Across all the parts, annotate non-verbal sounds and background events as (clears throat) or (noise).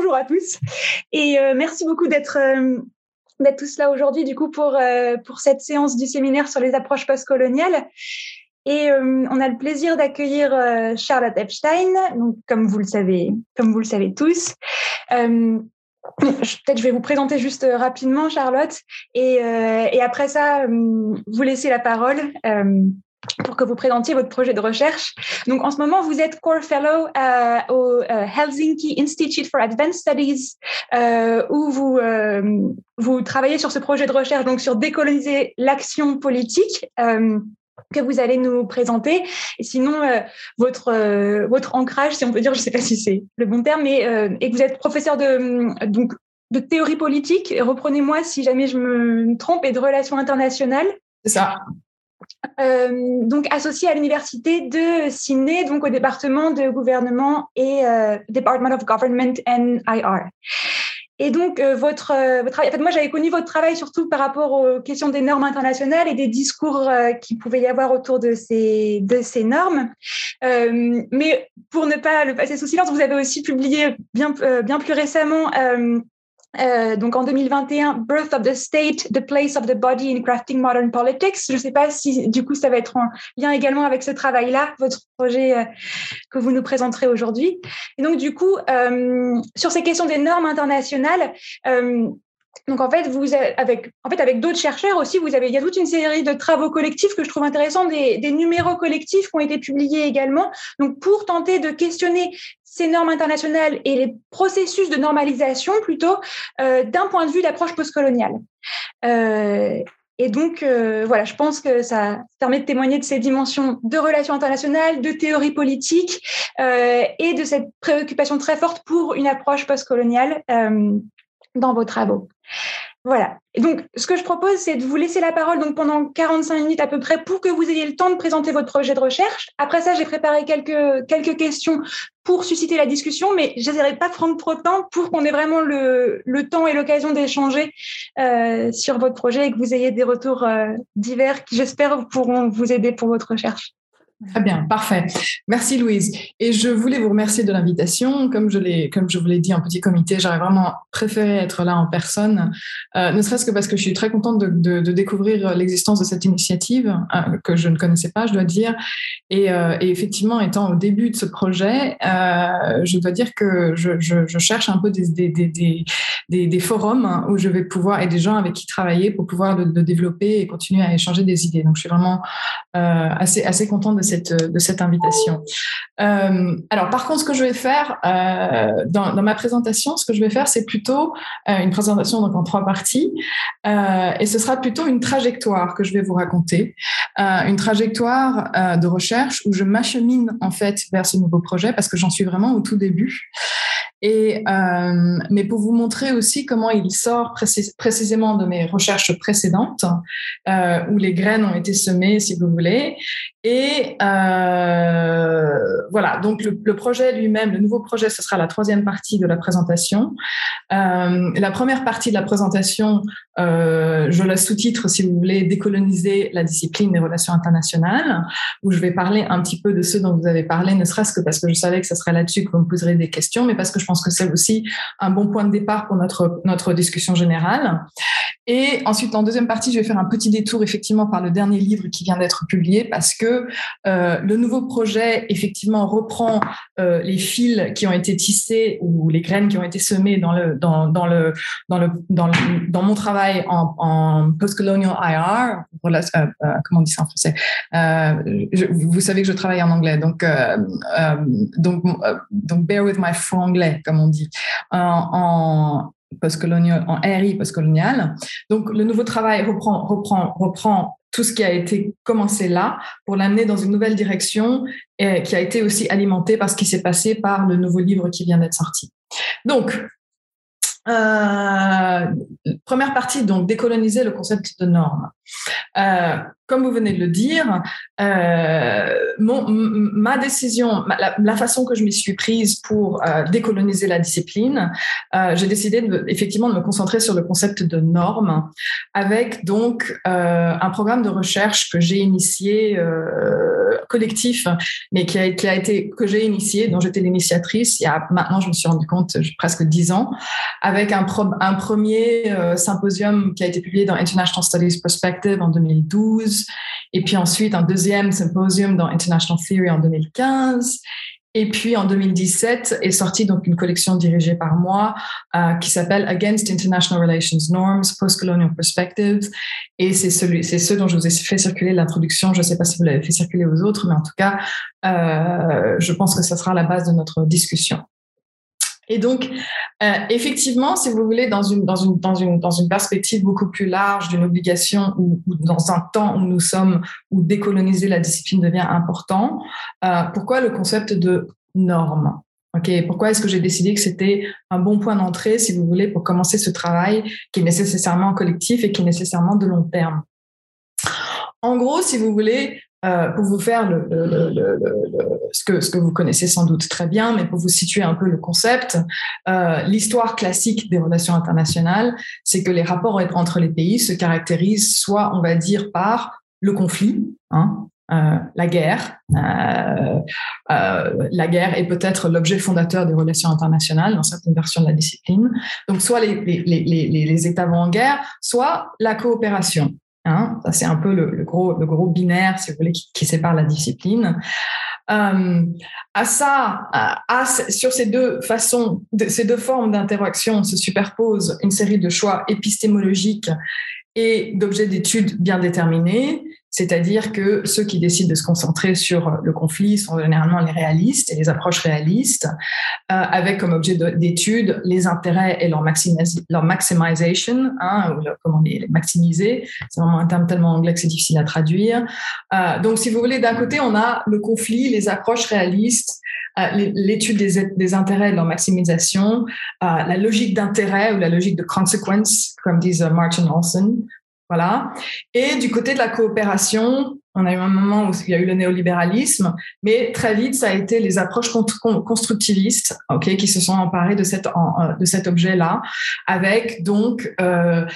bonjour à tous et merci beaucoup d'être d'être tous là aujourd'hui du coup pour pour cette séance du séminaire sur les approches postcoloniales. Et on a le plaisir d'accueillir Charlotte Epstein, donc comme vous le savez, comme vous le savez tous. Peut-être je vais vous présenter juste rapidement Charlotte et, et après ça vous laisser la parole pour que vous présentiez votre projet de recherche. Donc, en ce moment, vous êtes Core Fellow euh, au euh, Helsinki Institute for Advanced Studies, euh, où vous, vous travaillez sur ce projet de recherche, donc sur décoloniser l'action politique. Que vous allez nous présenter. Et sinon, votre votre ancrage, si on peut dire, je ne sais pas si c'est le bon terme, mais et que vous êtes professeur de donc de théorie politique. Reprenez-moi si jamais je me trompe et de relations internationales. C'est ça. Euh, donc associé à l'université de Sydney, donc au département de gouvernement et euh, Department of Government and IR. Et donc euh, votre, travail, en fait, moi j'avais connu votre travail surtout par rapport aux questions des normes internationales et des discours qui pouvait y avoir autour de ces de ces normes. mais pour ne pas le passer sous silence, vous avez aussi publié bien bien plus récemment euh, donc en 2021, Birth of the State, The Place of the Body in Crafting Modern Politics. Je ne sais pas si du coup ça va être en lien également avec ce travail-là, votre projet euh, que vous nous présenterez aujourd'hui. Et donc du coup, euh, sur ces questions des normes internationales, donc en fait, vous avec en fait avec d'autres chercheurs aussi, vous avez il y a toute une série de travaux collectifs que je trouve intéressants, des, des numéros collectifs qui ont été publiés également. Donc pour tenter de questionner ces normes internationales et les processus de normalisation plutôt euh, d'un point de vue d'approche postcoloniale. Euh, et donc, euh, voilà, je pense que ça permet de témoigner de ces dimensions de relations internationales, de théorie politique et de cette préoccupation très forte pour une approche postcoloniale dans vos travaux. Voilà. Donc, ce que je propose, c'est de vous laisser la parole donc pendant 45 minutes à peu près pour que vous ayez le temps de présenter votre projet de recherche. Après ça, j'ai préparé quelques, questions pour susciter la discussion, mais j'essaierai pas de prendre trop de temps pour qu'on ait vraiment le, le temps et l'occasion d'échanger euh, sur votre projet et que vous ayez des retours euh, divers qui, j'espère, pourront vous aider pour votre recherche. Très bien, parfait. Merci Louise. Et je voulais vous remercier de l'invitation. Comme je l'ai, vous l'ai dit en petit comité, j'aurais vraiment préféré être là en personne, euh, ne serait-ce que parce que je suis très contente de, découvrir l'existence de cette initiative euh, que je ne connaissais pas, je dois dire. Et, euh, effectivement, étant au début de ce projet, je dois dire que je, cherche un peu des, forums où je vais pouvoir et des gens avec qui travailler pour pouvoir le, développer et continuer à échanger des idées. Donc, je suis vraiment assez assez contente de cette, de cette invitation. Euh, alors, par contre, ce que je vais faire euh, dans, ma présentation, ce que je vais faire, c'est plutôt euh, une présentation donc en trois parties, euh, et ce sera plutôt une trajectoire que je vais vous raconter, euh, une trajectoire de recherche où je m'achemine en fait vers ce nouveau projet parce que j'en suis vraiment au tout début. Euh, mais pour vous montrer aussi comment il sort précis, précisément de mes recherches précédentes, euh, où les graines ont été semées, si vous voulez. Et euh, voilà, donc le, le projet lui-même, le nouveau projet, ce sera la troisième partie de la présentation. La première partie de la présentation, je la sous-titre, si vous voulez, décoloniser la discipline des relations internationales, où je vais parler un petit peu de ce dont vous avez parlé, ne serait-ce que parce que je savais que ce serait là-dessus que vous me poserez des questions, mais parce que je pense que c'est aussi un bon point de départ pour notre, notre discussion générale. Et ensuite, en deuxième partie, je vais faire un petit détour effectivement par le dernier livre qui vient d'être publié parce que euh, le nouveau projet effectivement reprend euh, les fils qui ont été tissés ou les graines qui ont été semées dans le dans, le dans le dans, le, dans mon travail en, en postcolonial IR. Euh, comment on dit ça en français? Je, Vous savez que je travaille en anglais, donc donc donc bear with my franglais comme on dit en, en postcolonial, en RI postcolonial. Donc, le nouveau travail reprend, reprend, reprend tout ce qui a été commencé là pour l'amener dans une nouvelle direction qui a été aussi alimenté par ce qui s'est passé par le nouveau livre qui vient d'être sorti. Donc, euh, première partie, donc décoloniser le concept de norme. Euh, comme vous venez de le dire, euh, ma décision, la, façon que je m'y suis prise pour décoloniser la discipline, j'ai décidé effectivement de me concentrer sur le concept de norme, avec donc un programme de recherche que j'ai initié collectif, mais qui a, été que j'ai initié, dont j'étais l'initiatrice. Il y a maintenant, je me suis rendu compte, presque dix ans, avec un, un premier symposium qui a été publié dans International Studies Perspective en 2012, et puis ensuite un deuxième symposium dans International Theory en 2015. Et puis en 2017 est sortie donc une collection dirigée par moi euh, qui s'appelle Against International Relations Norms, Postcolonial Perspectives. Et c'est celui, c'est ce dont je vous ai fait circuler l'introduction. Je ne sais pas si vous l'avez fait circuler aux autres, mais en tout cas, euh, je pense que ça sera la base de notre discussion. Et donc, euh, effectivement, si vous voulez, dans une, dans une, dans une, dans une perspective beaucoup plus large d'une obligation ou, dans un temps où nous sommes, où décoloniser la discipline devient important, euh, pourquoi le concept de norme Ok, pourquoi est-ce que j'ai décidé que c'était un bon point d'entrée, si vous voulez, pour commencer ce travail qui est nécessairement collectif et qui est nécessairement de long terme? En gros, si vous voulez, euh, pour vous faire ce, que, vous connaissez sans doute très bien, mais pour vous situer un peu le concept, euh, l'histoire classique des relations internationales, c'est que les rapports entre les pays se caractérisent soit, on va dire, par le conflit, hein, euh, la guerre. La guerre est peut-être l'objet fondateur des relations internationales dans certaines versions de la discipline. Donc, soit les États vont en guerre, soit la coopération. Hein, c'est un peu le, gros, binaire, si vous voulez, qui, sépare la discipline. Euh, à ça, sur ces deux façons, ces deux formes d'interaction se superposent une série de choix épistémologiques et d'objets d'études bien déterminés c'est-à-dire que ceux qui décident de se concentrer sur le conflit sont généralement les réalistes et les approches réalistes, euh, avec comme objet d'étude les intérêts et leur, leur maximization, hein, ou comment les, maximiser. C'est vraiment un terme tellement anglais que c'est difficile à traduire. Euh, donc, si vous voulez, d'un côté, on a le conflit, les approches réalistes, euh, l'étude des, intérêts et leur maximisation, la logique d'intérêt ou la logique de consequence, comme disent Martin Olson, voilà. Et du côté de la coopération, on a eu un moment où il y a eu le néolibéralisme, mais très vite, ça a été les approches constructivistes ok, qui se sont emparées de, de cet objet-là, avec donc euh,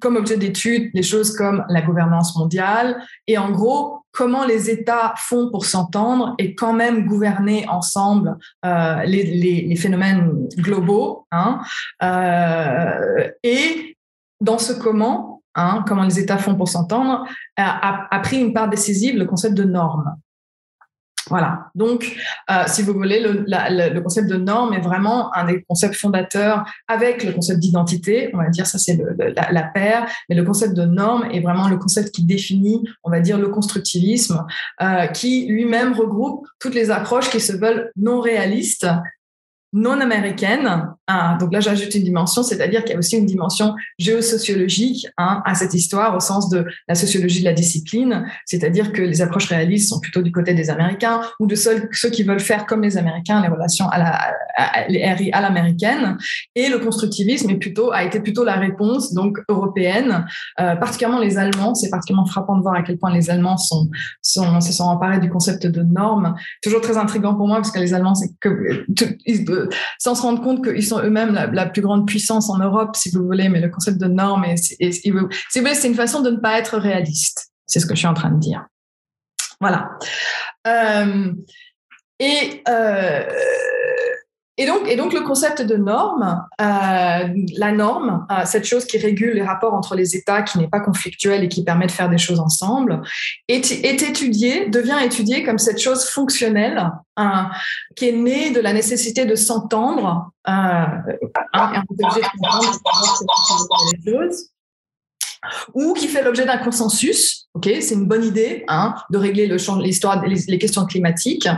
comme objet d'étude les choses comme la gouvernance mondiale et en gros comment les États font pour s'entendre et quand même gouverner ensemble euh, les, phénomènes globaux. Hein, euh, et dans ce comment, hein, comment les États font pour s'entendre, a, pris une part décisive le concept de norme. Voilà. Donc, euh, si vous voulez, le, concept de norme est vraiment un des concepts fondateurs avec le concept d'identité. On va dire ça, c'est la, paire. Mais le concept de norme est vraiment le concept qui définit, on va dire, le constructivisme, euh, qui lui-même regroupe toutes les approches qui se veulent non réalistes non américaine. Hein, donc là, j'ajoute une dimension, c'est-à-dire qu'il y a aussi une dimension géosociologique hein, à cette histoire au sens de la sociologie de la discipline, c'est-à-dire que les approches réalistes sont plutôt du côté des Américains ou de ceux, qui veulent faire comme les Américains les relations à les RI à l'américaine, et le constructivisme plutôt a été plutôt la réponse donc européenne, euh, particulièrement les Allemands. C'est particulièrement frappant de voir à quel point les Allemands sont, sont se sont emparés du concept de normes. Toujours très intrigant pour moi parce que les Allemands c'est que sans se rendre compte qu'ils sont eux-mêmes la, plus grande puissance en Europe, si vous voulez, mais le concept de norme, c'est une façon de ne pas être réaliste. C'est ce que je suis en train de dire. Voilà. Euh, et euh, et donc, et donc le concept de norme, euh, la norme, euh, cette chose qui régule les rapports entre les États, qui n'est pas conflictuelle et qui permet de faire des choses ensemble, est, est étudié, devient étudié comme cette chose fonctionnelle euh, qui est née de la nécessité de s'entendre, euh, un, ou qui fait l'objet d'un consensus Ok, c'est une bonne idée hein, de régler le champ, les, les, questions climatiques.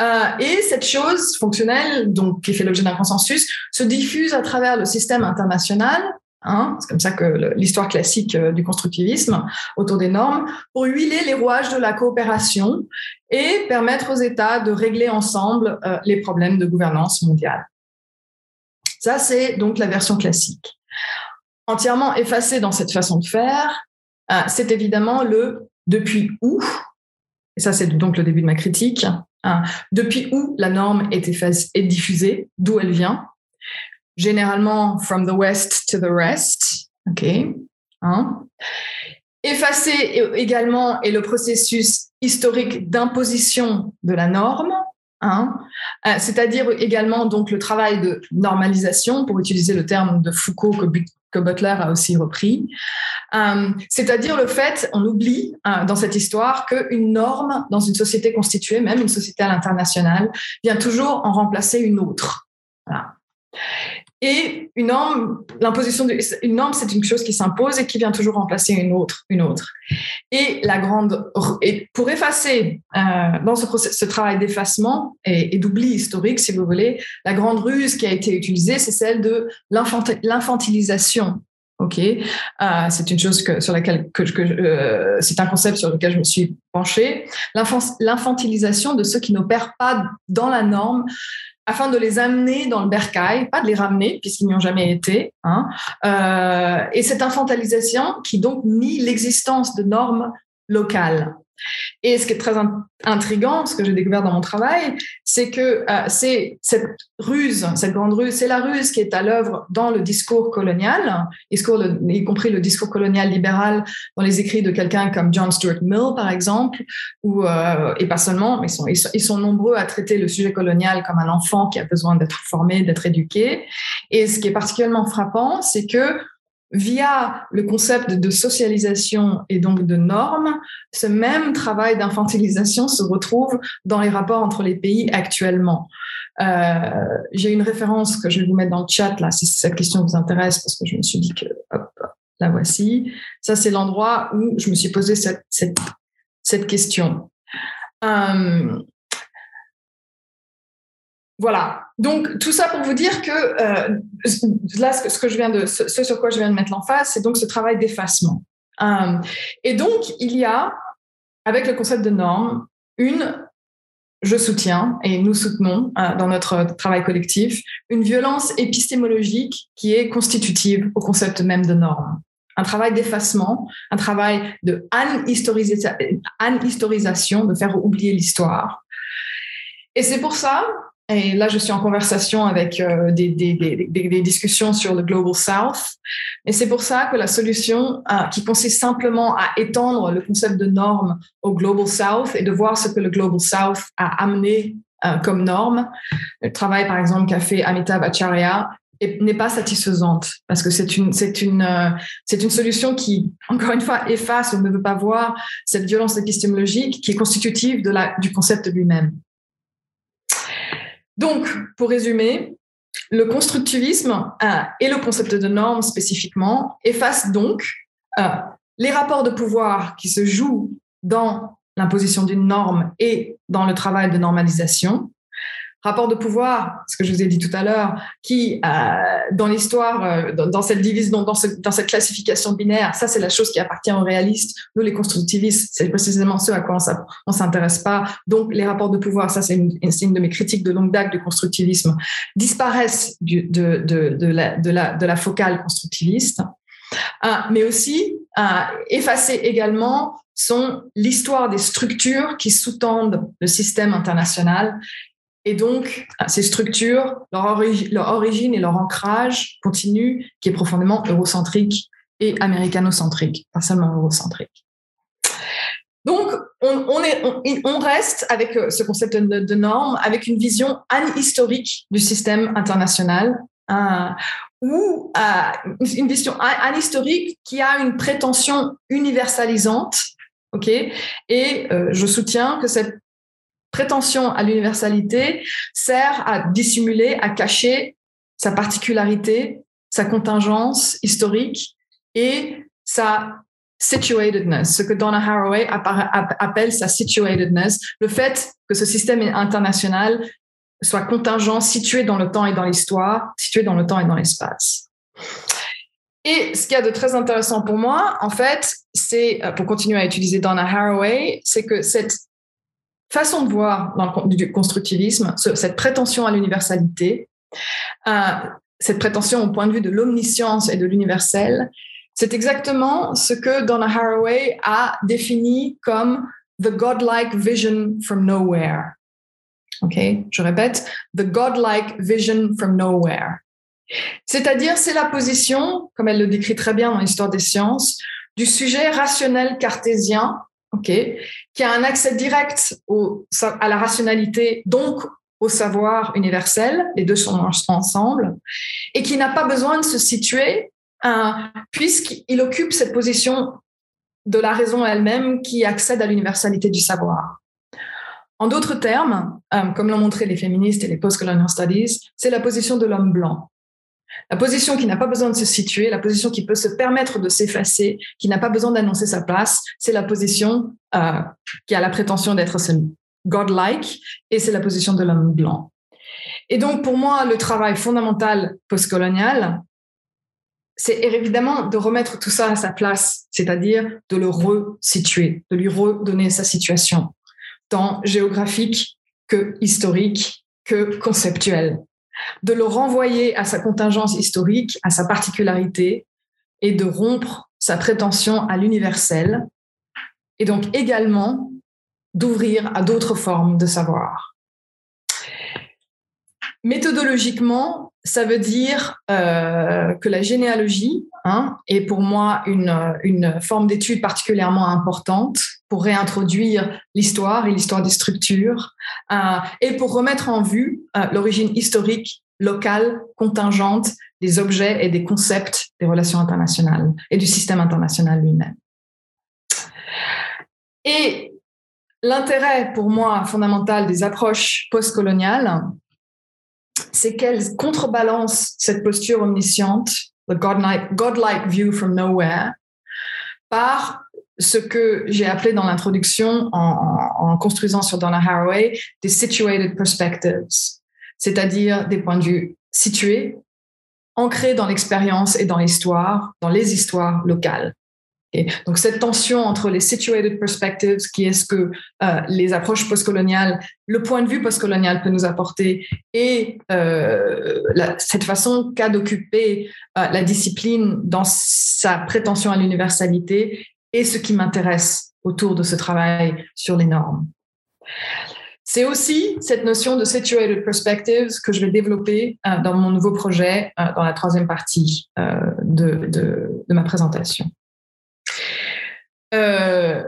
Euh, et cette chose fonctionnelle, donc qui fait l'objet d'un consensus, se diffuse à travers le système international. Hein, c'est comme ça que l'histoire classique euh, du constructivisme autour des normes, pour huiler les rouages de la coopération et permettre aux États de régler ensemble euh, les problèmes de gouvernance mondiale. Ça, c'est donc la version classique. Entièrement effacée dans cette façon de faire, euh, c'est évidemment le depuis où, et ça c'est donc le début de ma critique, hein, depuis où la norme est, est diffusée, d'où elle vient, généralement from the west to the rest, ok, hein. Également est le processus historique d'imposition de la norme, hein, euh, c'est-à-dire également donc le travail de normalisation, pour utiliser le terme de Foucault que, Butler a aussi repris, euh, c'est-à-dire le fait, on oublie euh, dans cette histoire qu'une norme dans une société constituée, même une société à l'international, vient toujours en remplacer une autre. Voilà. Et une norme, l'imposition d'une norme, c'est une chose qui s'impose et qui vient toujours remplacer une autre, une autre. Et la grande, pour effacer euh, dans ce, travail d'effacement et, d'oubli historique, si vous voulez, la grande ruse qui a été utilisée, c'est celle de l'infantilisation. Ok, euh, c'est une chose sur laquelle que, que euh, c'est un concept sur lequel je me suis penchée. L'infantilisation de ceux qui n'opèrent pas dans la norme afin de les amener dans le bercail, pas de les ramener puisqu'ils n'y ont jamais été. Hein. Euh, et cette infantilisation qui donc nie l'existence de normes locales. Et ce qui est très intrigant, ce que j'ai découvert dans mon travail, c'est que euh, c'est cette ruse, cette grande ruse, c'est la ruse qui est à l'œuvre dans le discours colonial, y compris le discours colonial libéral dans les écrits de quelqu'un comme John Stuart Mill, par exemple, ou, euh, et pas seulement, sont, ils sont nombreux à traiter le sujet colonial comme un enfant qui a besoin d'être formé, d'être éduqué. Et ce qui est particulièrement frappant, c'est que via le concept de socialisation et donc de normes, ce même travail d'infantilisation se retrouve dans les rapports entre les pays actuellement. Euh, j'ai une référence que je vais vous mettre dans le chat là, si cette question vous intéresse, parce que je me suis dit que hop, la voici. Ça, c'est l'endroit où je me suis posé cette, cette, question. Euh, voilà. Donc tout ça pour vous dire que euh, là, ce que, je viens de, ce, sur quoi je viens de mettre l'emphase, c'est donc ce travail d'effacement. Euh, et donc il y a, avec le concept de norme, une, je soutiens et nous soutenons euh, dans notre travail collectif, une violence épistémologique qui est constitutive au concept même de norme un travail d'effacement, un travail de historisation, de faire oublier l'histoire. Et c'est pour ça et là, je suis en conversation avec euh, des, discussions sur le Global South. Et c'est pour ça que la solution euh, qui consiste simplement à étendre le concept de norme au Global South et de voir ce que le Global South a amené euh, comme norme, le travail par exemple qu'a fait Amitabh Acharya n'est pas satisfaisante parce que c'est une solution qui encore une fois efface ou ne veut pas voir cette violence épistémologique qui est constitutive du concept lui-même. Donc, pour résumer, le constructivisme euh, et le concept de normes spécifiquement effacent donc euh, les rapports de pouvoir qui se jouent dans l'imposition d'une norme et dans le travail de normalisation, rapport de pouvoir, ce que je vous ai dit tout à l'heure, qui, euh, dans l'histoire, euh, dans, cette dans, cette classification binaire, ça, c'est la chose qui appartient aux réalistes. Nous, les constructivistes, c'est précisément ce à quoi on ne s'intéresse pas. Donc, les rapports de pouvoir, ça, c'est une, une, de mes critiques de longue date du constructivisme, disparaissent de, la, focale constructiviste. Euh, mais aussi effacer également sont l'histoire des structures qui sous-tendent le système international et donc, ces structures, leur, origine et leur ancrage continu, qui est profondément eurocentrique et américanocentrique, pas seulement eurocentrique. Donc, on, est, on, reste avec euh, ce concept de, norme, avec une vision anhistorique du système international, euh, ou euh, une vision anhistorique qui a une prétention universalisante, ok? Et je soutiens que cette prétention à l'universalité sert à dissimuler, à cacher sa particularité, sa contingence historique et sa situatedness, ce que Donna Haraway appelle sa situatedness, le fait que ce système international soit contingent, situé dans le temps et dans l'histoire, situé dans le temps et dans l'espace. Et ce qu'il y a de très intéressant pour moi, en fait, c'est, pour continuer à utiliser Donna Haraway, c'est que cette façon de voir dans le constructivisme, cette prétention à l'universalité, euh, cette prétention au point de vue de l'omniscience et de l'universel, c'est exactement ce que Donna Haraway a défini comme the godlike vision from nowhere. OK, je répète, the godlike vision from nowhere. C'est-à-dire, c'est la position, comme elle le décrit très bien dans l'histoire des sciences, du sujet rationnel cartésien, ok, qui a un accès direct à la rationalité, donc au savoir universel, les deux sont ensemble, et qui n'a pas besoin de se situer, euh, puisqu'il occupe cette position de la raison elle-même qui accède à l'universalité du savoir. En d'autres termes, euh, comme l'ont montré les féministes et les post-colonial studies, c'est la position de l'homme blanc. La position qui n'a pas besoin de se situer, la position qui peut se permettre de s'effacer, qui n'a pas besoin d'annoncer sa place, c'est la position euh, qui a la prétention d'être godlike, et c'est la position de l'homme blanc. Et donc, pour moi, le travail fondamental postcolonial, c'est évidemment de remettre tout ça à sa place, c'est-à-dire de le resituer, de lui redonner sa situation, tant géographique que historique que conceptuelle, de le renvoyer à sa contingence historique, à sa particularité, et de rompre sa prétention à l'universel, et donc également d'ouvrir à d'autres formes de savoir. Méthodologiquement, ça veut dire euh, que la généalogie hein, est pour moi une, forme d'étude particulièrement importante pour réintroduire l'histoire et l'histoire des structures euh, et pour remettre en vue euh, l'origine historique, locale, contingente des objets et des concepts des relations internationales et du système international lui-même. Et l'intérêt pour moi fondamental des approches postcoloniales, c'est qu'elles contrebalancent cette posture omnisciente, the godlike, godlike view from nowhere, par ce que j'ai appelé dans l'introduction en, construisant sur Donna Haraway des situated perspectives, c'est-à-dire des points de vue situés, ancrés dans l'expérience et dans l'histoire, dans les histoires locales donc cette tension entre les situated perspectives, qui est ce que euh, les approches postcoloniales, le point de vue postcolonial peut nous apporter, et euh, cette façon qu'a d'occuper euh, la discipline dans sa prétention à l'universalité, est ce qui m'intéresse autour de ce travail sur les normes. C'est aussi cette notion de situated perspectives que je vais développer dans mon nouveau projet, dans la troisième partie de ma présentation. Euh,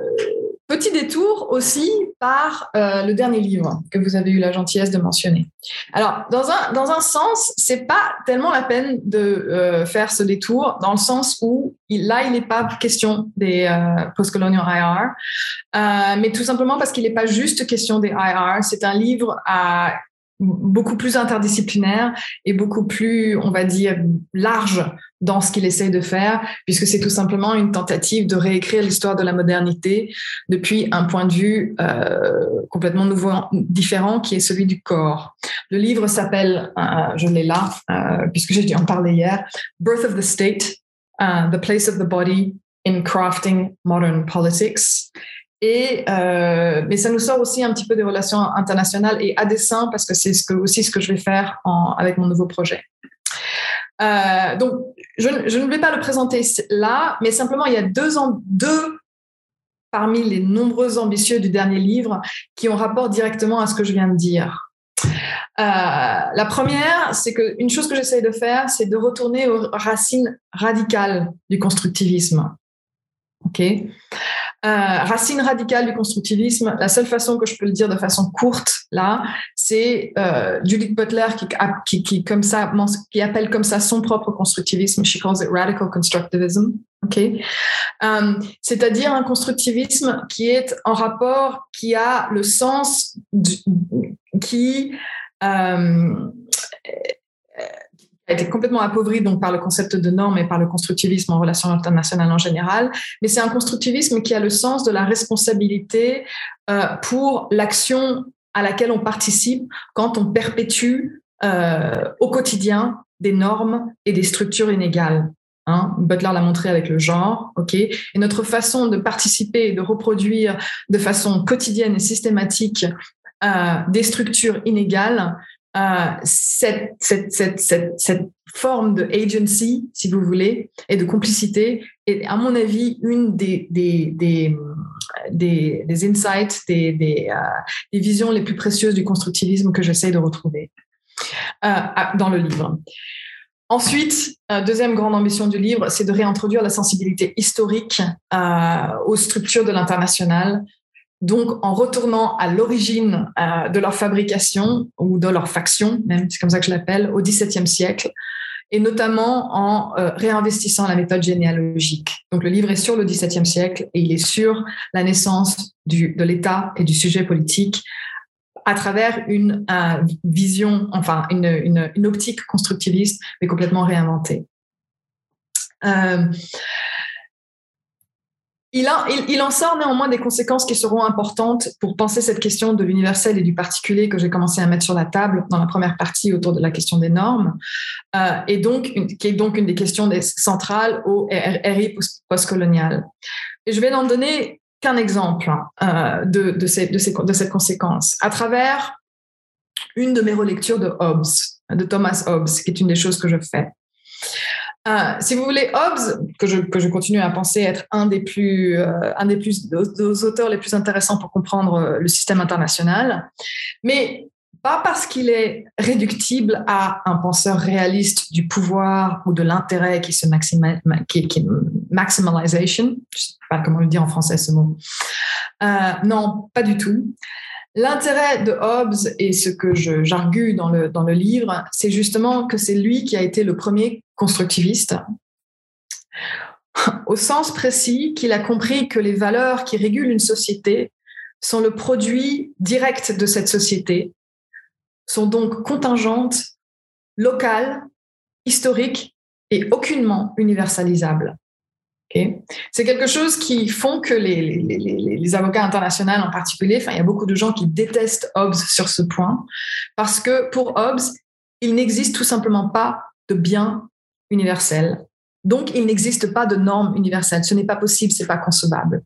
petit détour aussi par euh, le dernier livre que vous avez eu la gentillesse de mentionner. Alors, dans un, dans un sens, c'est pas tellement la peine de euh, faire ce détour, dans le sens où là, il n'est pas question des postcolonial IR, mais tout simplement parce qu'il n'est pas juste question des IR. C'est un livre beaucoup plus interdisciplinaire et beaucoup plus, on va dire, large dans ce qu'il essaie de faire, puisque c'est tout simplement une tentative de réécrire l'histoire de la modernité depuis un point de vue euh, complètement nouveau, différent, qui est celui du corps. Le livre s'appelle, euh, je l'ai là, euh, puisque j'ai dû en parler hier, Birth of the State, The Place of the Body in Crafting Modern Politics. Et mais ça nous sort aussi un petit peu des relations internationales et à dessein parce que c'est aussi ce que je vais faire avec mon nouveau projet. Donc, je, ne vais pas le présenter là, mais simplement il y a deux parmi les nombreux ambitieux du dernier livre qui ont rapport directement à ce que je viens de dire. Euh, la première, c'est qu'une chose que j'essaye de faire, c'est de retourner aux racines radicales du constructivisme. Ok? Euh, racine radicale du constructivisme, la seule façon que je peux le dire de façon courte là, c'est euh, Judith Butler qui, qui, comme ça, qui appelle comme ça son propre constructivisme. She calls it radical constructivism. Ok, euh, c'est-à-dire un constructivisme qui est en rapport, qui a le sens, qui euh, a été complètement appauvri donc par le concept de normes et par le constructivisme en relation internationale en général, mais c'est un constructivisme qui a le sens de la responsabilité euh, pour l'action à laquelle on participe quand on perpétue euh, au quotidien des normes et des structures inégales. Hein. Butler l'a montré avec le genre, ok. Et notre façon de participer et de reproduire de façon quotidienne et systématique euh, des structures inégales cette, forme de agency, si vous voulez, et de complicité est, à mon avis, une des, insights, euh, des, visions les plus précieuses du constructivisme que j'essaie de retrouver euh, dans le livre. Ensuite, deuxième grande ambition du livre, c'est de réintroduire la sensibilité historique aux structures de l'international, donc en retournant à l'origine de leur fabrication ou de leur faction, même c'est comme ça que je l'appelle, au XVIIe siècle, et notamment en euh, réinvestissant la méthode généalogique. Donc le livre est sur le XVIIe siècle et il est sur la naissance de l'État et du sujet politique à travers une euh, vision, enfin une, une, une, optique constructiviste, mais complètement réinventée. Il, en sort néanmoins des conséquences qui seront importantes pour penser cette question de l'universel et du particulier que j'ai commencé à mettre sur la table dans la première partie autour de la question des normes, euh, et donc qui est donc une des questions centrales au RI postcolonial. Et je vais n'en donner qu'un exemple euh, de, de cette conséquence à travers une de mes relectures de Hobbes, de Thomas Hobbes, qui est une des choses que je fais. Euh, si vous voulez, Hobbes, que je, continue à penser être un des plus, euh, un des plus des auteurs les plus intéressants pour comprendre euh, le système international, mais pas parce qu'il est réductible à un penseur réaliste du pouvoir ou de l'intérêt qui se maxima, qui, qui maximalisation, je sais pas comment le dire en français ce mot. non, pas du tout. L'intérêt de Hobbes et ce que j'argue dans le, livre, c'est justement que c'est lui qui a été le premier constructiviste, au sens précis qu'il a compris que les valeurs qui régulent une société sont le produit direct de cette société, sont donc contingentes, locales, historiques et aucunement universalisables. C'est quelque chose qui font que les, les, avocats internationaux en particulier, enfin, il y a beaucoup de gens qui détestent Hobbes sur ce point, parce que pour Hobbes, il n'existe tout simplement pas de bien universel. Donc, il n'existe pas de normes universelles. Ce n'est pas possible, c'est pas concevable.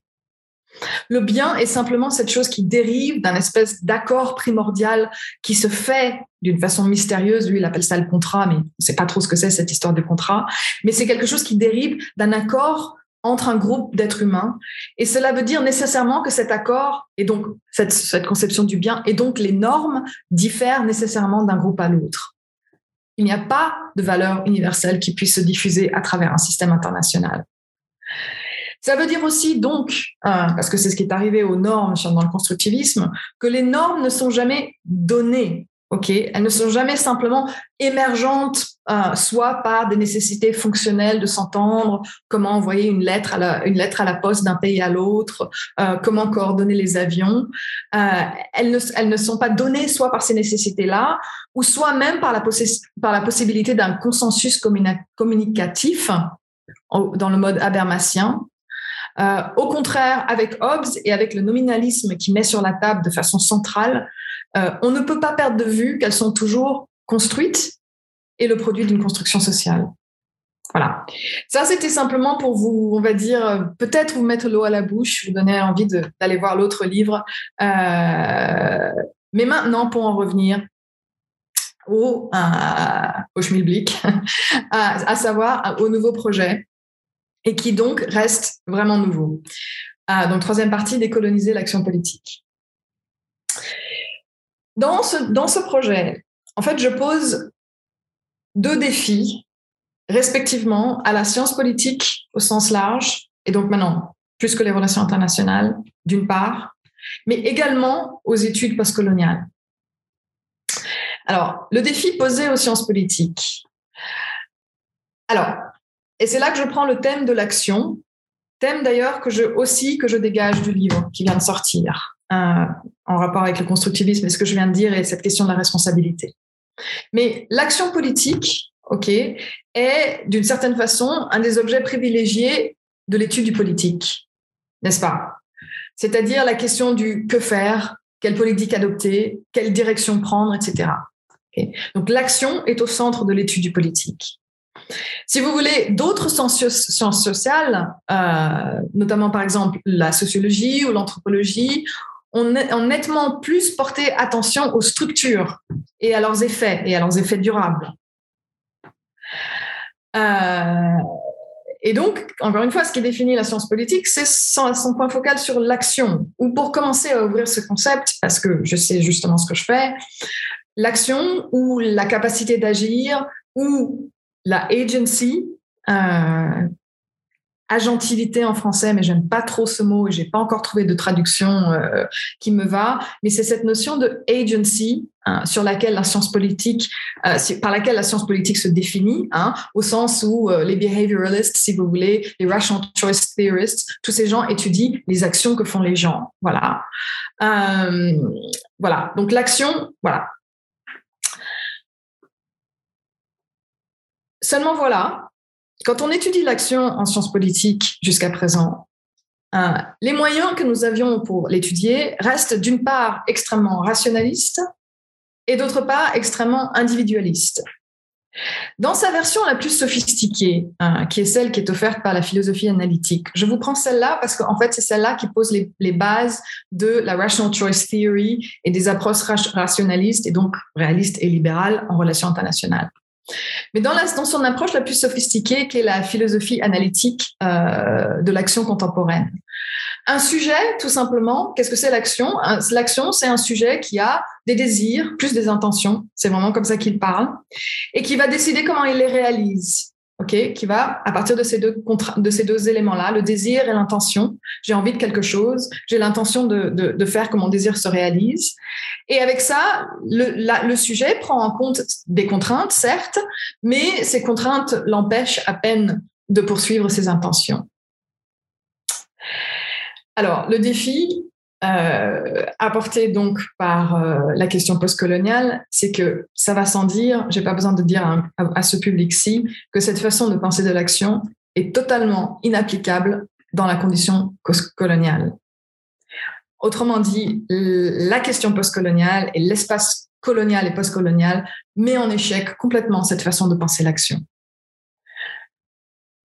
Le bien est simplement cette chose qui dérive d'un espèce d'accord primordial qui se fait d'une façon mystérieuse. Lui, il appelle ça le contrat, mais on ne sait pas trop ce que c'est cette histoire de contrat. Mais c'est quelque chose qui dérive d'un accord entre un groupe d'êtres humains. Et cela veut dire nécessairement que cet accord et donc cette, cette conception du bien et donc les normes diffèrent nécessairement d'un groupe à l'autre. Il n'y a pas de valeur universelle qui puisse se diffuser à travers un système international. Ça veut dire aussi donc, euh, parce que c'est ce qui est arrivé aux normes dans le constructivisme, que les normes ne sont jamais données. ok? Elles ne sont jamais simplement émergentes, euh, soit par des nécessités fonctionnelles de s'entendre, comment envoyer une lettre à la, une lettre à la poste d'un pays à l'autre, euh, comment coordonner les avions. elles, ne, elles ne sont pas données soit par ces nécessités-là, ou soit même par la, par la possibilité d'un consensus communicatif dans le mode habermasien, euh, au contraire, avec Hobbes et avec le nominalisme qui met sur la table de façon centrale, euh, on ne peut pas perdre de vue qu'elles sont toujours construites et le produit d'une construction sociale. Voilà. Ça, c'était simplement pour vous, on va dire, peut-être vous mettre l'eau à la bouche, vous donner envie d'aller voir l'autre livre. Euh, mais maintenant, pour en revenir au, au schmilblick, (laughs) à, savoir au nouveau projet et qui donc reste vraiment nouveau. Ah, donc, troisième partie, décoloniser l'action politique. Dans ce, dans ce projet, en fait, je pose deux défis, respectivement, à la science politique au sens large, et donc maintenant, plus que les relations internationales, d'une part, mais également aux études postcoloniales. Alors, le défi posé aux sciences politiques. Alors, et c'est là que je prends le thème de l'action, thème d'ailleurs que je aussi que je dégage du livre qui vient de sortir euh, en rapport avec le constructivisme et ce que je viens de dire et cette question de la responsabilité. Mais l'action politique, ok, est d'une certaine façon un des objets privilégiés de l'étude du politique, n'est-ce pas? C'est-à-dire la question du que faire, quelle politique adopter, quelle direction prendre, etc. Donc l'action est au centre de l'étude du politique. Si vous voulez, d'autres sciences sociales, euh, notamment par exemple la sociologie ou l'anthropologie, ont, nettement plus porté attention aux structures et à leurs effets et à leurs effets durables. Euh, et donc, encore une fois, ce qui définit la science politique, c'est son, point focal sur l'action. Ou pour commencer à ouvrir ce concept, parce que je sais justement ce que je fais, l'action ou la capacité d'agir ou la agency, euh, agentilité en français, mais j'aime pas trop ce mot et j'ai pas encore trouvé de traduction euh, qui me va. Mais c'est cette notion de agency hein, sur laquelle la science politique, euh, par laquelle la science politique se définit, hein, au sens où euh, les behavioralists, si vous voulez, les rational choice theorists, tous ces gens étudient les actions que font les gens. Voilà. voilà. Donc l'action, voilà. Seulement voilà, quand on étudie l'action en sciences politiques jusqu'à présent, euh, les moyens que nous avions pour l'étudier restent d'une part extrêmement rationalistes et d'autre part extrêmement individualistes. Dans sa version la plus sophistiquée, euh, qui est celle qui est offerte par la philosophie analytique, je vous prends celle-là parce qu'en fait, c'est celle-là qui pose les, les, bases de la rational choice theory et des approches rationalistes et donc réalistes et libérales en relations internationales. Mais dans, son approche la plus sophistiquée, qui est la philosophie analytique euh, de l'action contemporaine. Un sujet, tout simplement, qu'est-ce que c'est l'action? L'action, c'est un sujet qui a des désirs plus des intentions, c'est vraiment comme ça qu'il parle, et qui va décider comment il les réalise ok, qui va à partir de ces deux éléments-là, le désir et l'intention. J'ai envie de quelque chose, j'ai l'intention de, faire que mon désir se réalise. Et avec ça, le sujet prend en compte des contraintes, certes, mais ces contraintes l'empêchent à peine de poursuivre ses intentions. Alors, le défi, euh, apporté donc par euh, la question postcoloniale, c'est que ça va sans dire, j'ai pas besoin de dire à, ce public-ci que cette façon de penser de l'action est totalement inapplicable dans la condition postcoloniale. Autrement dit, la question postcoloniale et l'espace colonial et postcolonial met en échec complètement cette façon de penser l'action.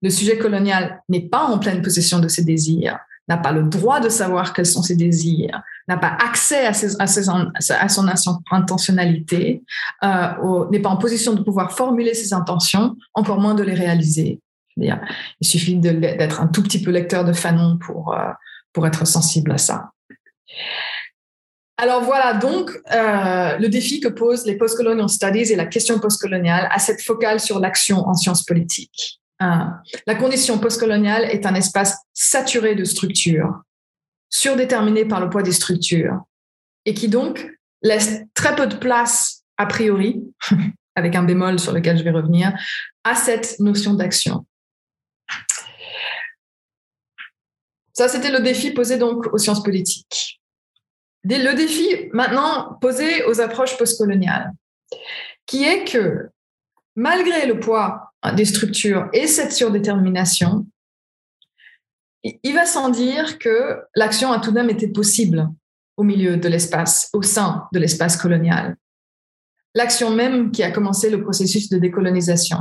Le sujet colonial n'est pas en pleine possession de ses désirs, n'a pas le droit de savoir quels sont ses désirs, n'a pas accès à, ses, à, ses, à son intentionnalité, euh, n'est pas en position de pouvoir formuler ses intentions, encore moins de les réaliser. il suffit d'être un tout petit peu lecteur de Fanon pour, euh, pour être sensible à ça. Alors voilà donc euh, le défi que posent les postcolonial studies et la question postcoloniale à cette focale sur l'action en sciences politiques. La condition postcoloniale est un espace saturé de structures, surdéterminé par le poids des structures, et qui donc laisse très peu de place, a priori, (laughs) avec un bémol sur lequel je vais revenir, à cette notion d'action. Ça, c'était le défi posé donc aux sciences politiques. Le défi maintenant posé aux approches postcoloniales, qui est que malgré le poids des structures et cette surdétermination, il va sans dire que l'action a tout de même été possible au milieu de l'espace, au sein de l'espace colonial. L'action même qui a commencé le processus de décolonisation.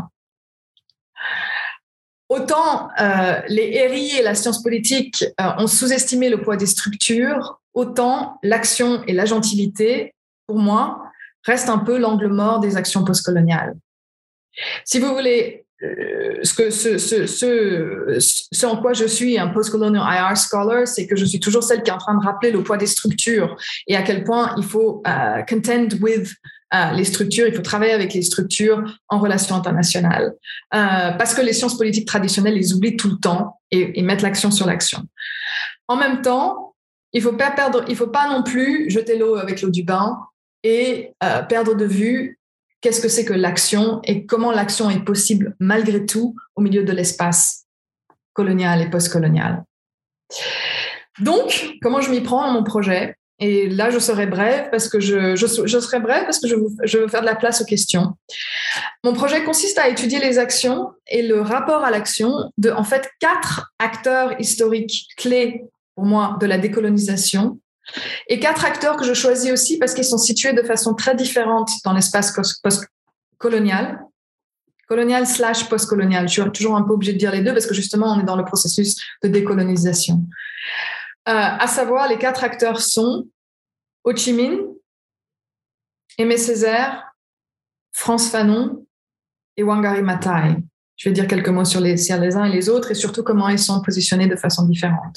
Autant euh, les RI et la science politique euh, ont sous-estimé le poids des structures, autant l'action et l'agentilité, pour moi, restent un peu l'angle mort des actions postcoloniales. Si vous voulez, euh, ce, en quoi je suis un post-colonial IR scholar, c'est que je suis toujours celle qui est en train de rappeler le poids des structures et à quel point il faut uh, contend with uh, les structures, il faut travailler avec les structures en relations internationales. Uh, parce que les sciences politiques traditionnelles les oublient tout le temps et, et mettent l'action sur l'action. En même temps, il faut faut pas non plus jeter l'eau avec l'eau du bain et perdre de vue qu'est-ce que c'est que l'action et comment l'action est possible malgré tout au milieu de l'espace colonial et postcolonial? Donc, comment je m'y prends à mon projet? Et là, je serai brève parce que je, serai brève parce que je, je veux faire de la place aux questions. Mon projet consiste à étudier les actions et le rapport à l'action de, en fait, quatre acteurs historiques clés pour moi de la décolonisation et quatre acteurs que je choisis aussi parce qu'ils sont situés de façon très différente dans l'espace post-colonial, colonial slash post-colonial. Je suis toujours un peu obligée de dire les deux parce que justement, on est dans le processus de décolonisation. Euh, à savoir, les quatre acteurs sont Ho Chi Minh, Aimé Césaire, France Fanon et Wangari Maathai. Je vais dire quelques mots sur les, sur les uns et les autres et surtout comment ils sont positionnés de façon différente.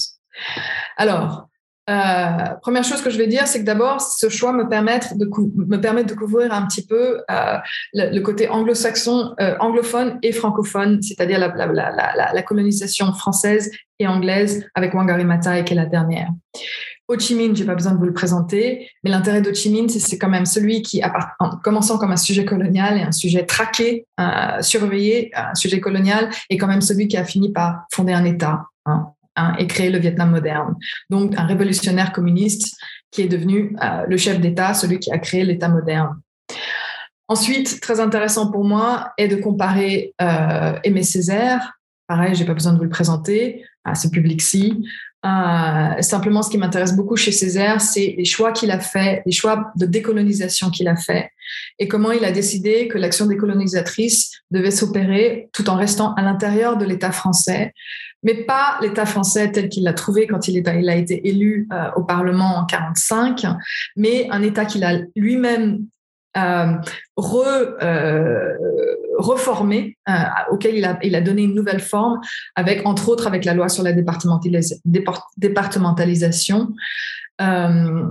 Alors, Euh, première chose que je vais dire, c'est que d'abord, ce choix me permet de, couvrir un petit peu euh, le, côté anglo-saxon, euh, anglophone et francophone, c'est-à-dire la, colonisation française et anglaise avec Wangari Maathai, qui est la dernière. Ho Chi Minh, j'ai pas besoin de vous le présenter, mais l'intérêt d'Ho Chi Minh, c'est quand même celui qui, en commençant comme un sujet colonial et un sujet traqué, surveillé, un sujet colonial, est quand même celui qui a fini par fonder un État. Hein. Hein, et créer le Vietnam moderne. Donc, un révolutionnaire communiste qui est devenu euh, le chef d'État, celui qui a créé l'État moderne. Ensuite, très intéressant pour moi est de comparer euh, Aimé Césaire. Pareil, j'ai pas besoin de vous le présenter à ce public-ci. Euh, simplement, ce qui m'intéresse beaucoup chez Césaire, c'est les choix qu'il a fait, les choix de décolonisation qu'il a fait, et comment il a décidé que l'action décolonisatrice devait s'opérer tout en restant à l'intérieur de l'État français, mais pas l'État français tel qu'il l'a trouvé quand il, a été élu euh, au Parlement en 45, mais un État qu'il a lui-même euh, re, euh, reformé, euh, auquel il a, il a donné une nouvelle forme, avec entre autres avec la loi sur la départementalisation. Euh,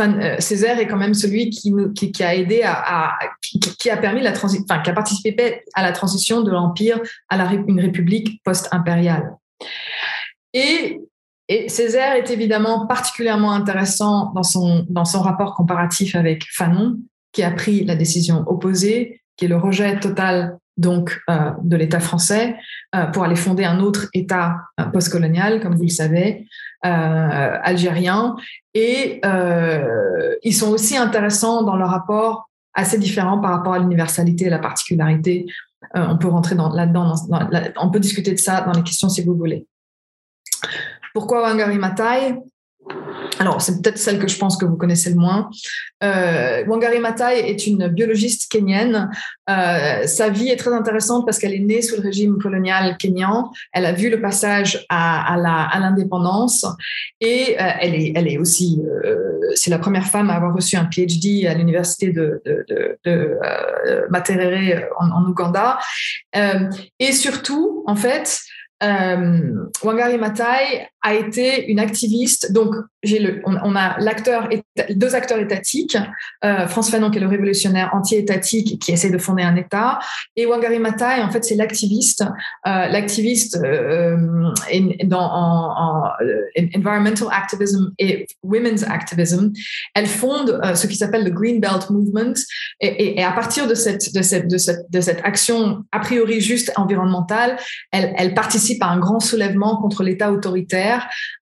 euh, Césaire est quand même celui qui, qui, a aidé à, qui, a permis la transition, qui a participé à la transition de l'empire à une république post-impériale. Et, et, Césaire est évidemment particulièrement intéressant dans son dans son rapport comparatif avec Fanon, qui a pris la décision opposée, qui est le rejet total donc euh, de l'État français euh, pour aller fonder un autre État euh, postcolonial, comme vous le savez, algérien. Et ils sont aussi intéressants dans leur rapport assez différent par rapport à l'universalité et la particularité. On peut rentrer dans, là-dedans, on peut discuter de ça dans les questions si vous voulez. Pourquoi Wangari Maathai alors, c'est peut-être celle que je pense que vous connaissez le moins. Euh, Wangari Maathai est une biologiste kenyenne. Euh, sa vie est très intéressante parce qu'elle est née sous le régime colonial kényan. Elle a vu le passage à, à l'indépendance et euh, elle, est, elle est aussi, c'est la première femme à avoir reçu un PhD à l'université de, de, en Ouganda. et surtout, en fait, Wangari Maathai a été une activiste. Donc, on, a deux acteurs étatiques, euh, France Fanon qui est le révolutionnaire anti-étatique qui essaie de fonder un État, et Wangari Maathai, en fait, c'est l'activiste, euh, l'activiste euh, en, en, environmental activism et women's activism. Elle fonde ce qui s'appelle le Green Belt Movement, et, à partir de cette, action a priori juste environnementale, elle participe à un grand soulèvement contre l'État autoritaire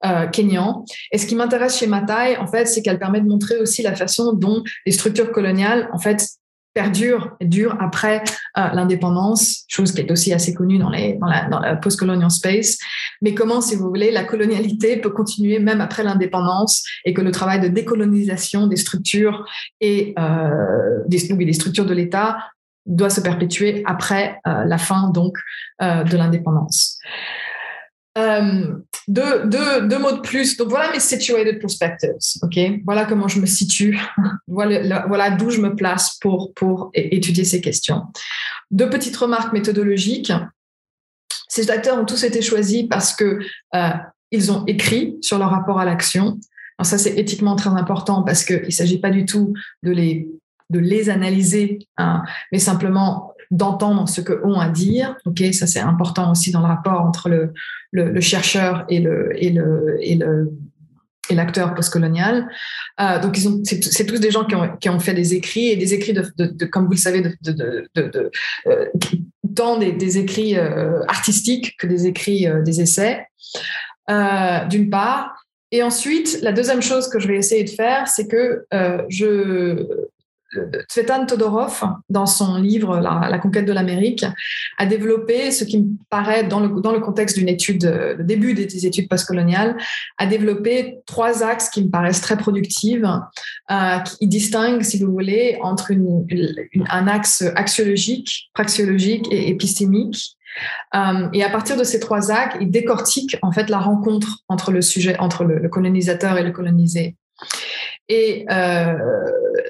euh, kényan. Et ce qui m'intéresse chez Matai, en fait, c'est qu'elle permet de montrer aussi la façon dont les structures coloniales, en fait, perdurent et après euh, l'indépendance, chose qui est aussi assez connue dans, les, la, post-colonial space. Mais comment, si vous voulez, la colonialité peut continuer même après l'indépendance et que le travail de décolonisation des structures et euh, des, structures de l'État doit se perpétuer après euh, la fin donc de l'indépendance. Euh, deux, mots de plus. Donc voilà mes situated perspectives. Ok, voilà comment je me situe. (laughs) voilà, d'où je me place pour étudier ces questions. Deux petites remarques méthodologiques. Ces acteurs ont tous été choisis parce que euh, ils ont écrit sur leur rapport à l'action. Ça c'est éthiquement très important parce qu'il ne s'agit pas du tout de les de les analyser, hein, mais simplement d'entendre ce que ont à dire. Ok, ça c'est important aussi dans le rapport entre le, chercheur et le et le et l'acteur postcolonial. Euh, donc ils ont c'est tous des gens qui ont, qui ont fait des écrits et des écrits de, comme vous le savez de, de, de euh, tant des, écrits euh, artistiques que des écrits des essais d'une part. Et ensuite, la deuxième chose que je vais essayer de faire, c'est que je Tsvetan Todorov, dans son livre la, conquête de l'Amérique, a développé ce qui me paraît, dans le, contexte d'une étude, le début des études postcoloniales, a développé trois axes qui me paraissent très productifs, euh, qui distinguent, si vous voulez, entre un axe axiologique, praxiologique et épistémique. Euh, et à partir de ces trois axes, il décortique en fait la rencontre entre le sujet, entre le colonisateur et le colonisé. Et euh,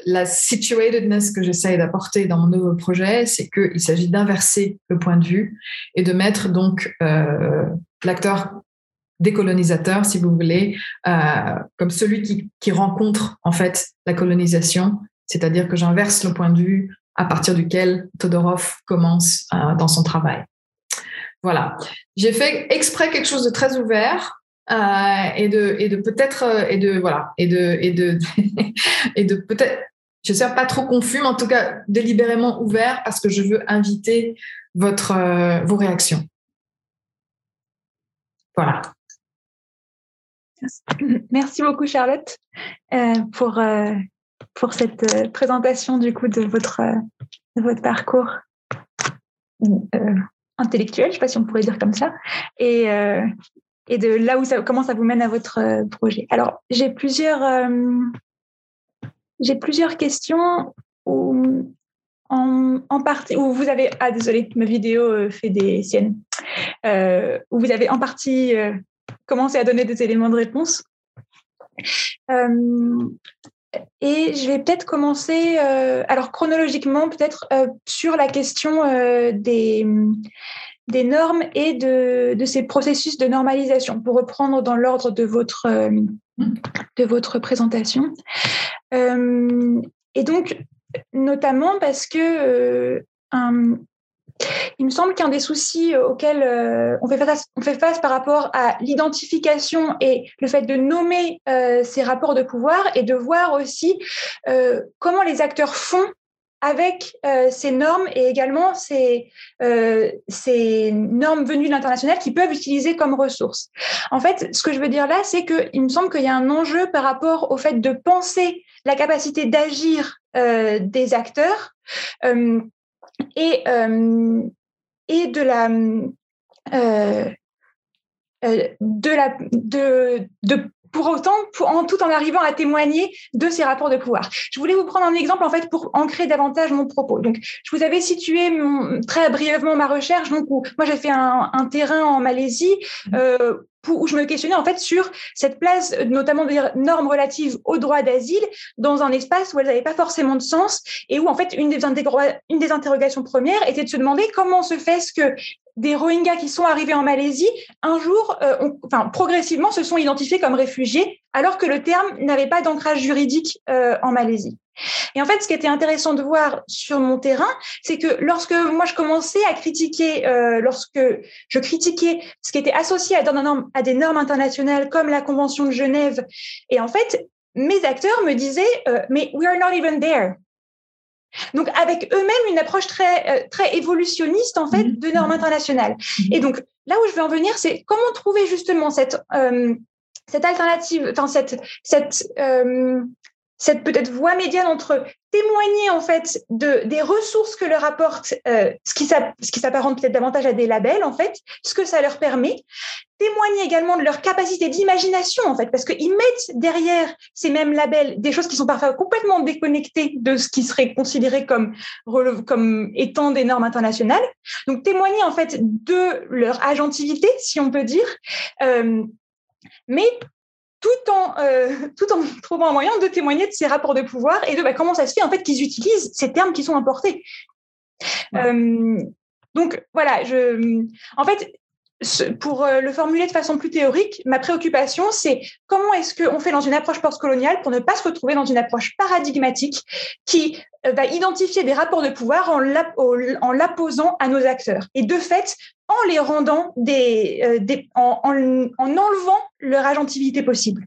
la situatedness que j'essaye d'apporter dans mon nouveau projet, c'est qu'il s'agit d'inverser le point de vue et de mettre donc euh, l'acteur décolonisateur, si vous voulez, euh, comme celui qui, qui, rencontre en fait la colonisation, c'est-à-dire que j'inverse le point de vue à partir duquel Todorov commence dans son travail. Voilà. J'ai fait exprès quelque chose de très ouvert euh, et de et de peut-être euh, et de voilà et de et de (laughs) et de peut-être je pas trop confus mais en tout cas délibérément ouvert parce que je veux inviter votre euh, vos réactions. Voilà. Merci beaucoup Charlotte pour pour cette présentation du coup de votre de votre parcours intellectuel, je sais pas si on pourrait dire comme ça, et et de là où ça, comment ça vous mène à votre euh, projet. Alors, j'ai plusieurs, euh, plusieurs questions où, en, partie, où vous avez, ah désolé, ma vidéo euh, fait des siennes, où vous avez en partie commencé à donner des éléments de réponse. Et je vais peut-être commencer, alors chronologiquement, peut-être sur la question des, des normes et de, ces processus de normalisation, pour reprendre dans l'ordre de votre, euh, présentation. Euh, et donc, notamment parce que euh, il me semble qu'un des soucis auxquels on, fait face, on fait face par rapport à l'identification et le fait de nommer ces rapports de pouvoir et de voir aussi comment les acteurs font avec euh, ces normes et également ces, euh, normes venues de l'international qui peuvent utiliser comme ressources. En fait, ce que je veux dire là, c'est qu'il me semble qu'il y a un enjeu par rapport au fait de penser la capacité d'agir euh, des acteurs et, et de la de la de, de pour autant, en, tout en arrivant à témoigner de ces rapports de pouvoir. Je voulais vous prendre un exemple en fait pour ancrer davantage mon propos. Donc, je vous avais situé mon, très brièvement ma recherche. Donc, où, moi, j'ai fait un, un, terrain en Malaisie. Mmh. Euh, où je me questionnais en fait sur cette place, notamment des normes relatives au droit d'asile, dans un espace où elles n'avaient pas forcément de sens et où en fait une des, une des interrogations premières était de se demander comment se fait ce que des Rohingyas qui sont arrivés en Malaisie, un jour, euh, enfin, progressivement, se sont identifiés comme réfugiés, alors que le terme n'avait pas d'ancrage juridique euh, en Malaisie. Et en fait, ce qui était intéressant de voir sur mon terrain, c'est que lorsque moi je commençais à critiquer, euh, lorsque je critiquais ce qui était associé à, à, des normes internationales comme la Convention de Genève, et en fait, mes acteurs me disaient, mais we are not even there. Donc, avec eux-mêmes une approche très, euh, très évolutionniste, en fait, de normes internationales. Et donc, là où je veux en venir, c'est comment trouver justement cette, euh, cette alternative, enfin, cette, cette, euh, cette peut-être voie médiane entre témoigner en fait de des ressources que leur apporte euh, ce qui s'apparente peut-être davantage à des labels en fait ce que ça leur permet témoigner également de leur capacité d'imagination en fait parce qu'ils mettent derrière ces mêmes labels des choses qui sont parfois complètement déconnectées de ce qui serait considéré comme comme étant des normes internationales. Donc témoigner en fait de leur agentivité si on peut dire euh, mais tout en, euh, (laughs) tout en trouvant un moyen de témoigner de ces rapports de pouvoir et de bah, comment ça se fait en fait qu'ils utilisent ces termes qui sont importés. Euh, donc voilà, je, en fait, pour euh, le formuler de façon plus théorique, ma préoccupation, c'est comment est-ce qu'on fait dans une approche post-coloniale pour ne pas se retrouver dans une approche paradigmatique qui euh, va identifier des rapports de pouvoir en l'apposant à nos acteurs. Et de fait, en les rendant des, euh, en, en, enlevant leur agentivité possible.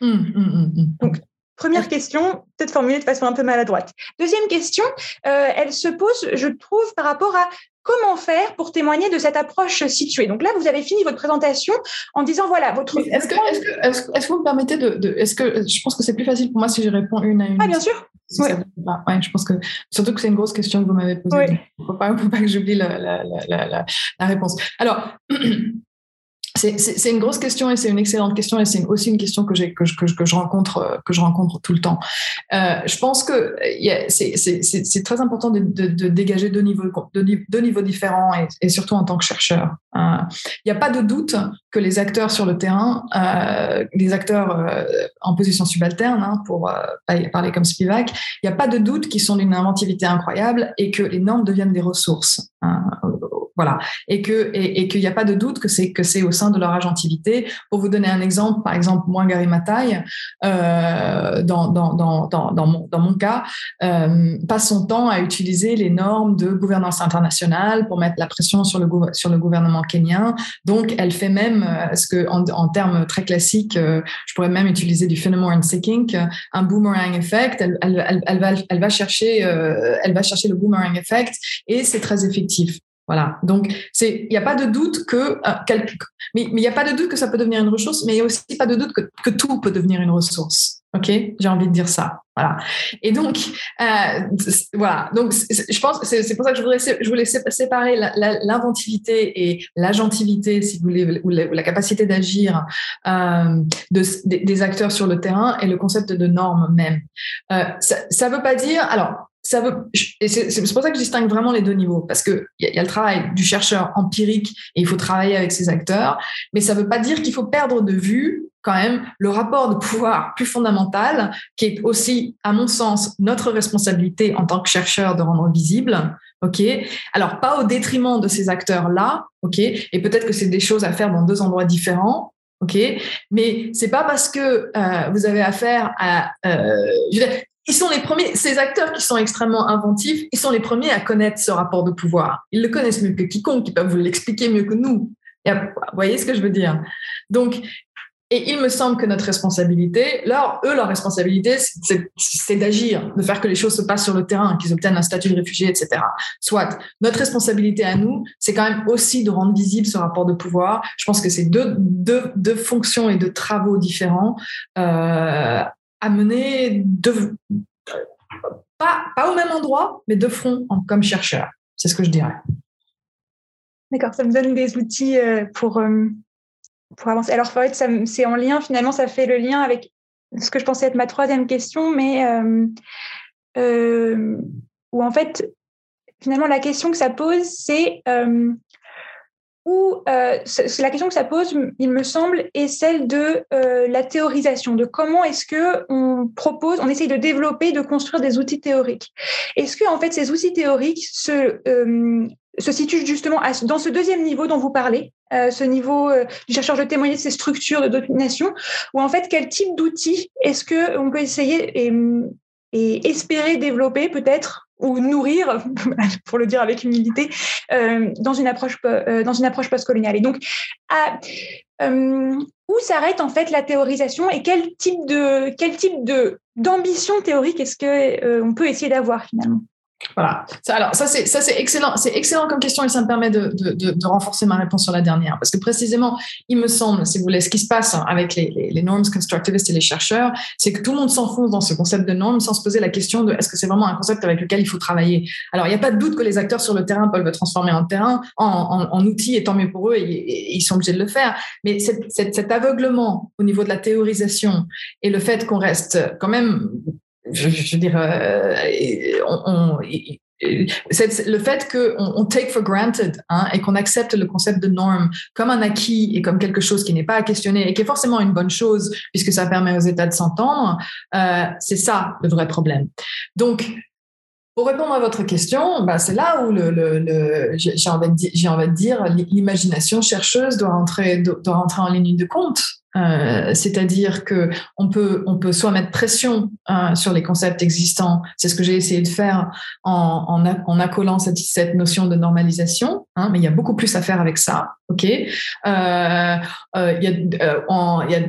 Mmh, mmh, mmh, Donc, Première question, peut-être formulée de façon un peu maladroite. Deuxième question, euh, elle se pose, je trouve, par rapport à comment faire pour témoigner de cette approche située. Donc là, vous avez fini votre présentation en disant voilà votre. Est-ce que, est que, est que, vous me permettez de, est-ce que je pense que c'est plus facile pour moi si je réponds une à une. Ah bien sûr. ouais. ouais. je pense que surtout que c'est une grosse question que vous m'avez posée. Il ne faut pas, faut pas que j'oublie la, la, la, la, réponse. Alors. (clears throat) C'est une grosse question et c'est une excellente question et c'est aussi une question que, je rencontre, que je rencontre tout le temps. Euh, je pense que c'est très important de, dégager deux niveaux, différents et, surtout en tant que chercheur. Euh, il n'y a pas de doute que les acteurs sur le terrain, euh, les acteurs euh, en position subalterne, hein, pour euh, parler comme Spivak, il n'y a pas de doute qu'ils sont d'une inventivité incroyable et que les normes deviennent des ressources. Hein, voilà, et qu'il n'y a pas de doute que c'est au sein de leur agentivité. Pour vous donner un exemple, par exemple, moi, Gary Mataille, euh, dans, mon, cas, euh, passe son temps à utiliser les normes de gouvernance internationale pour mettre la pression sur le gouvernement kenyan. Donc, elle fait même euh, ce que en, termes très classiques, je pourrais même utiliser du phenomenon seeking, un boomerang effect. Elle va chercher le boomerang effect et c'est très effectif. Voilà. Donc, il n'y a pas de doute que, euh, mais il n'y a pas de doute que ça peut devenir une ressource, mais il n'y a aussi pas de doute que, tout peut devenir une ressource. Ok, j'ai envie de dire ça. Voilà. Et donc, euh, voilà. Donc, je pense, c'est, pour ça que je voulais, séparer l'inventivité et l'agentivité, si vous voulez, ou la, capacité d'agir euh, de, des, acteurs sur le terrain et le concept de normes même. Euh, ça ne veut pas dire, alors ça veut, c'est pour ça que je distingue vraiment les deux niveaux, parce qu'il y, a, y a le travail du chercheur empirique et il faut travailler avec ses acteurs, mais ça ne veut pas dire qu'il faut perdre de vue quand même le rapport de pouvoir plus fondamental, qui est aussi, à mon sens, notre responsabilité en tant que chercheur de rendre visible. Ok, alors pas au détriment de ces acteurs-là, ok, et peut-être que c'est des choses à faire dans deux endroits différents, ok, mais c'est pas parce que euh, vous avez affaire à, euh, je ils sont les premiers, ces acteurs qui sont extrêmement inventifs, ils sont les premiers à connaître ce rapport de pouvoir. Ils le connaissent mieux que quiconque, ils peuvent vous l'expliquer mieux que nous. vous voyez ce que je veux dire? Donc, et il me semble que notre responsabilité, leur, eux, leur responsabilité, c'est d'agir, de faire que les choses se passent sur le terrain, qu'ils obtiennent un statut de réfugié, etc. Soit notre responsabilité à nous, c'est quand même aussi de rendre visible ce rapport de pouvoir. Je pense que c'est deux, deux, deux fonctions et deux travaux différents euh, à mener de, pas, pas au même endroit, mais de front comme chercheur. C'est ce que je dirais. D'accord, ça me donne des outils euh, pour, euh, pour avancer. Alors, fait, c'est en lien, finalement, ça fait le lien avec ce que je pensais être ma troisième question, mais euh, où en fait, finalement, la question que ça pose, c'est où euh, la question que ça pose, il me semble, est celle de euh, la théorisation, de comment est-ce que on propose, on essaye de développer, de construire des outils théoriques. Est-ce que en fait ces outils théoriques se euh, se situent justement dans ce deuxième niveau dont vous parlez, ce niveau du chercheur de témoigner de ces structures de domination, ou en fait quel type d'outils est-ce que on peut essayer et espérer développer peut-être ou nourrir, (laughs) pour le dire avec humilité, euh, dans une approche euh, dans postcoloniale. Et donc, euh, où s'arrête en fait la théorisation et quel type de quel type de d'ambition théorique est-ce que on peut essayer d'avoir finalement? Voilà. Alors, ça, c'est, ça, c'est excellent. C'est excellent comme question et ça me permet de, de, renforcer ma réponse sur la dernière. Parce que précisément, il me semble, si vous voulez, ce qui se passe avec les, les, norms constructivistes et les chercheurs, c'est que tout le monde s'enfonce dans ce concept de normes sans se poser la question de est-ce que c'est vraiment un concept avec lequel il faut travailler. Alors, il n'y a pas de doute que les acteurs sur le terrain peuvent le transformer en terrain, en, en, en outil, et tant mieux pour eux, et, ils sont obligés de le faire. Mais cet, cet aveuglement au niveau de la théorisation et le fait qu'on reste quand même je, veux dire, euh, le fait qu'on on take for granted hein, et qu'on accepte le concept de norme comme un acquis et comme quelque chose qui n'est pas à questionner et qui est forcément une bonne chose puisque ça permet aux États de s'entendre, euh, c'est ça le vrai problème. Donc, pour répondre à votre question, bah, c'est là où le, j'ai envie, envie, de dire l'imagination chercheuse doit rentrer, doit rentrer en ligne de compte. Euh, c'est-à-dire que on peut, on peut soit mettre pression euh, sur les concepts existants, c'est ce que j'ai essayé de faire en, en, accolant cette, cette, notion de normalisation, hein, mais il y a beaucoup plus à faire avec ça, ok? Euh, il y a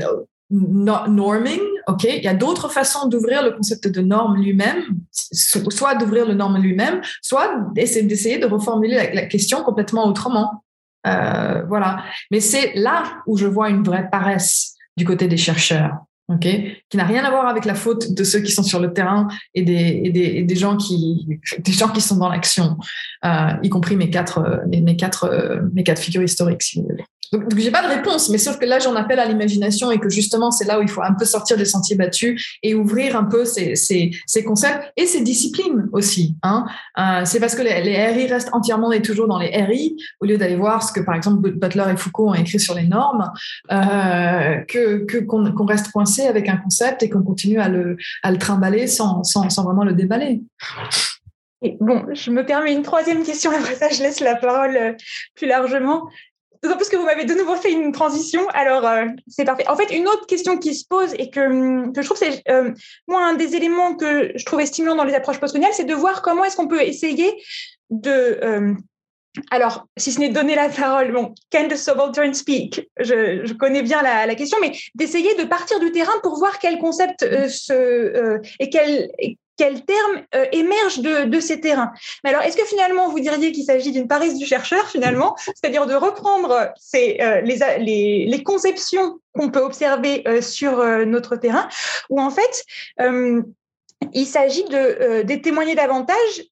norming, ok? Il y a d'autres façons d'ouvrir le concept de norme lui-même, soit d'ouvrir le norme lui-même, soit d'essayer de reformuler la question complètement autrement. Euh, voilà. Mais c'est là où je vois une vraie paresse du côté des chercheurs. qui n'a rien à voir avec la faute de ceux qui sont sur le terrain et des, et des, des gens qui des gens qui sont dans l'action, y compris mes quatre mes, quatre mes quatre figures historiques si vous voulez. Donc, donc j'ai pas de réponse, mais sauf que là, j'en appelle à l'imagination et que justement, c'est là où il faut un peu sortir des sentiers battus et ouvrir un peu ces, ces, ces concepts et ces disciplines aussi. Hein. Euh, c'est parce que les, les, RI restent entièrement et toujours dans les RI, au lieu d'aller voir ce que, par exemple, Butler et Foucault ont écrit sur les normes, euh, que qu'on qu'on reste coincé avec un concept et qu'on continue à le, à le trimballer sans, sans, sans vraiment le déballer. Bon, je me permets une troisième question, après ça, je laisse la parole euh, plus largement. D'autant plus que vous m'avez de nouveau fait une transition, alors euh, c'est parfait. En fait, une autre question qui se pose et que, hum, que je trouve, c'est euh, moi, un des éléments que je trouvais stimulant dans les approches postcoloniales, c'est de voir comment est-ce qu'on peut essayer de. alors, si ce n'est donner la parole, bon, can the subaltern speak? Je, connais bien la, la question, mais d'essayer de partir du terrain pour voir quel concept se, et quel, quels termes euh, émergent de, ces terrains. Alors, est-ce que finalement, vous diriez qu'il s'agit d'une paresse du chercheur, finalement, c'est-à-dire de reprendre euh, les, conceptions qu'on peut observer euh, sur notre terrain, ou en fait, il s'agit de, de, témoigner davantage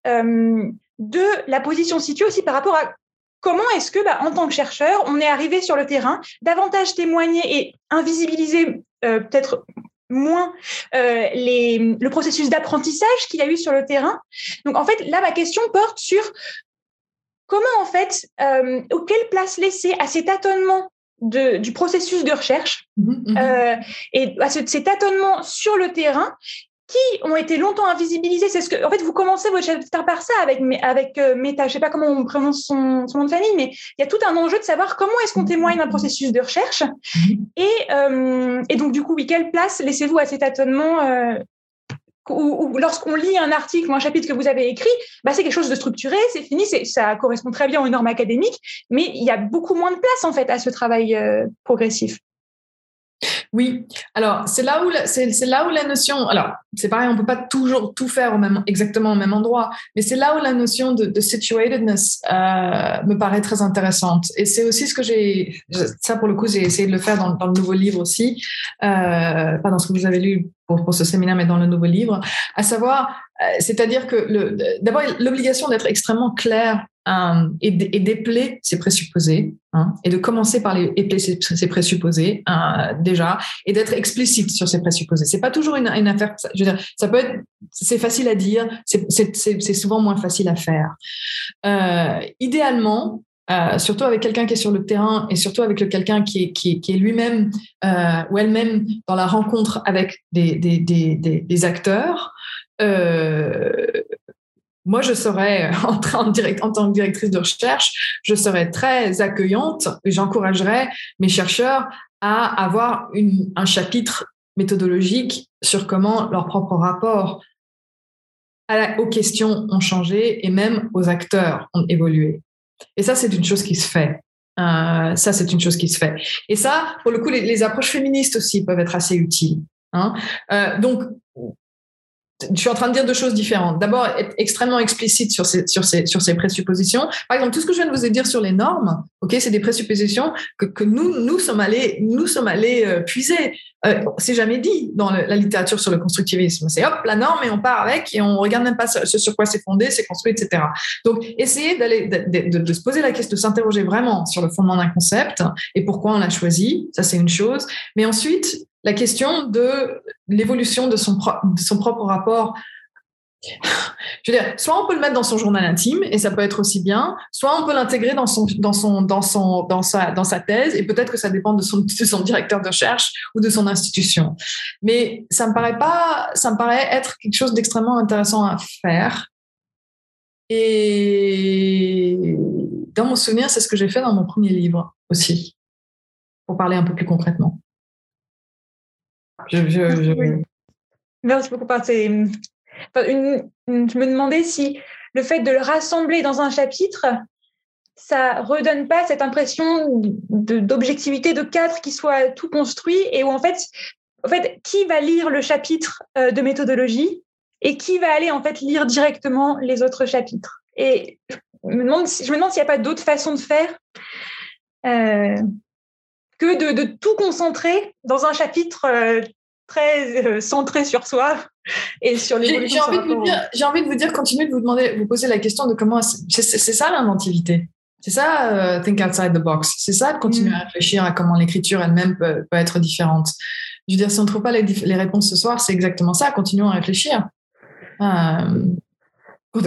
de la position située aussi par rapport à comment est-ce que, bah, en tant que chercheur, on est arrivé sur le terrain, davantage témoigner et invisibiliser peut-être moins euh, les, le processus d'apprentissage qu'il y a eu sur le terrain. Donc en fait, là, ma question porte sur comment en fait, euh, quelle place laisser à ces tâtonnements de, du processus de recherche mmh mmh euh, et à ce, ces tâtonnements sur le terrain qui ont été longtemps invisibilisés. C'est ce que, en fait, vous commencez votre chapitre par ça avec avec euh, Meta. Je sais pas comment on prononce son, son, nom de famille, mais il y a tout un enjeu de savoir comment est-ce qu'on témoigne d'un processus de recherche. Mm-hmm. Et, euh, et donc du coup, oui, quelle place laissez-vous à cet tâtonnement euh, ou, lorsqu'on lit un article ou un chapitre que vous avez écrit, bah, c'est quelque chose de structuré, c'est fini, ça correspond très bien aux normes académiques, mais il y a beaucoup moins de place en fait à ce travail euh, progressif. Oui, alors c'est là où la notion, alors c'est pareil, on peut pas toujours tout faire exactement au même endroit, mais c'est là où la notion de, situatedness euh, me paraît très intéressante. Et c'est aussi ce que j'ai, ça pour le coup, j'ai essayé de le faire dans, dans le nouveau livre aussi, euh, pas dans ce que vous avez lu pour, ce séminaire, mais dans le nouveau livre, à savoir, euh, c'est-à-dire que d'abord l'obligation d'être extrêmement clair euh, et, d'épeler ses présupposés, hein, et de commencer par les épeler ses, présupposés euh, déjà, et d'être explicite sur ses présupposés. C'est pas toujours une, une, affaire. Je veux dire, ça peut être, c'est facile à dire, c'est souvent moins facile à faire. Euh, idéalement, euh, surtout avec quelqu'un qui est sur le terrain et surtout avec quelqu'un qui est, lui-même euh, ou elle-même dans la rencontre avec des, acteurs, euh, moi, je serais (laughs) en, train en tant que directrice de recherche, je serais très accueillante et j'encouragerais mes chercheurs à avoir un chapitre méthodologique sur comment leur propre rapport aux questions ont changé et même aux acteurs ont évolué. Et ça, c'est une chose qui se fait. Euh, ça, c'est une chose qui se fait. Et ça, pour le coup, les, approches féministes aussi peuvent être assez utiles. Hein. Euh, donc, je suis en train de dire deux choses différentes. D'abord, être extrêmement explicite sur ces, sur ces, sur ces présuppositions. Par exemple, tout ce que je viens de vous dire sur les normes, ok, c'est des présuppositions que, que nous, nous sommes allés, nous sommes allés euh, puiser. Euh, c'est jamais dit dans la littérature sur le constructivisme. C'est hop, la norme et on part avec et on regarde même pas ce, sur quoi c'est fondé, c'est construit, etc. Donc, essayer d'aller, de, de, de, se poser la question, de s'interroger vraiment sur le fondement d'un concept et pourquoi on l'a choisi. Ça, c'est une chose. Mais ensuite, la question de l'évolution de son, son propre rapport. Je veux dire, soit on peut le mettre dans son journal intime et ça peut être aussi bien, soit on peut l'intégrer dans son, dans son, dans son, dans sa, dans sa thèse et peut-être que ça dépend de son, de son directeur de recherche ou de son institution. Mais ça me paraît pas, ça me paraît être quelque chose d'extrêmement intéressant à faire. Et dans mon souvenir, c'est ce que j'ai fait dans mon premier livre aussi, pour parler un peu plus concrètement. Je, je, Merci beaucoup. une, je me demandais si le fait de le rassembler dans un chapitre, ça redonne pas cette impression d'objectivité, de, cadre qui soit tout construit et où en fait, en fait, qui va lire le chapitre euh, de méthodologie et qui va aller en fait lire directement les autres chapitres? Et je me demande, je me demande s'il n'y a pas d'autres façons de faire. Euh, que de, tout concentrer dans un chapitre euh, très euh, centré sur soi et sur les J'ai envie, de vous dire, j'ai envie de vous dire, continuez de vous demander, vous poser la question de comment. C'est ça l'inventivité. C'est ça, euh, think outside the box. C'est ça de continuer mm. à réfléchir à comment l'écriture elle-même peut, être différente. Je veux dire, si on ne trouve pas les, les réponses ce soir, c'est exactement ça. Continuons à réfléchir.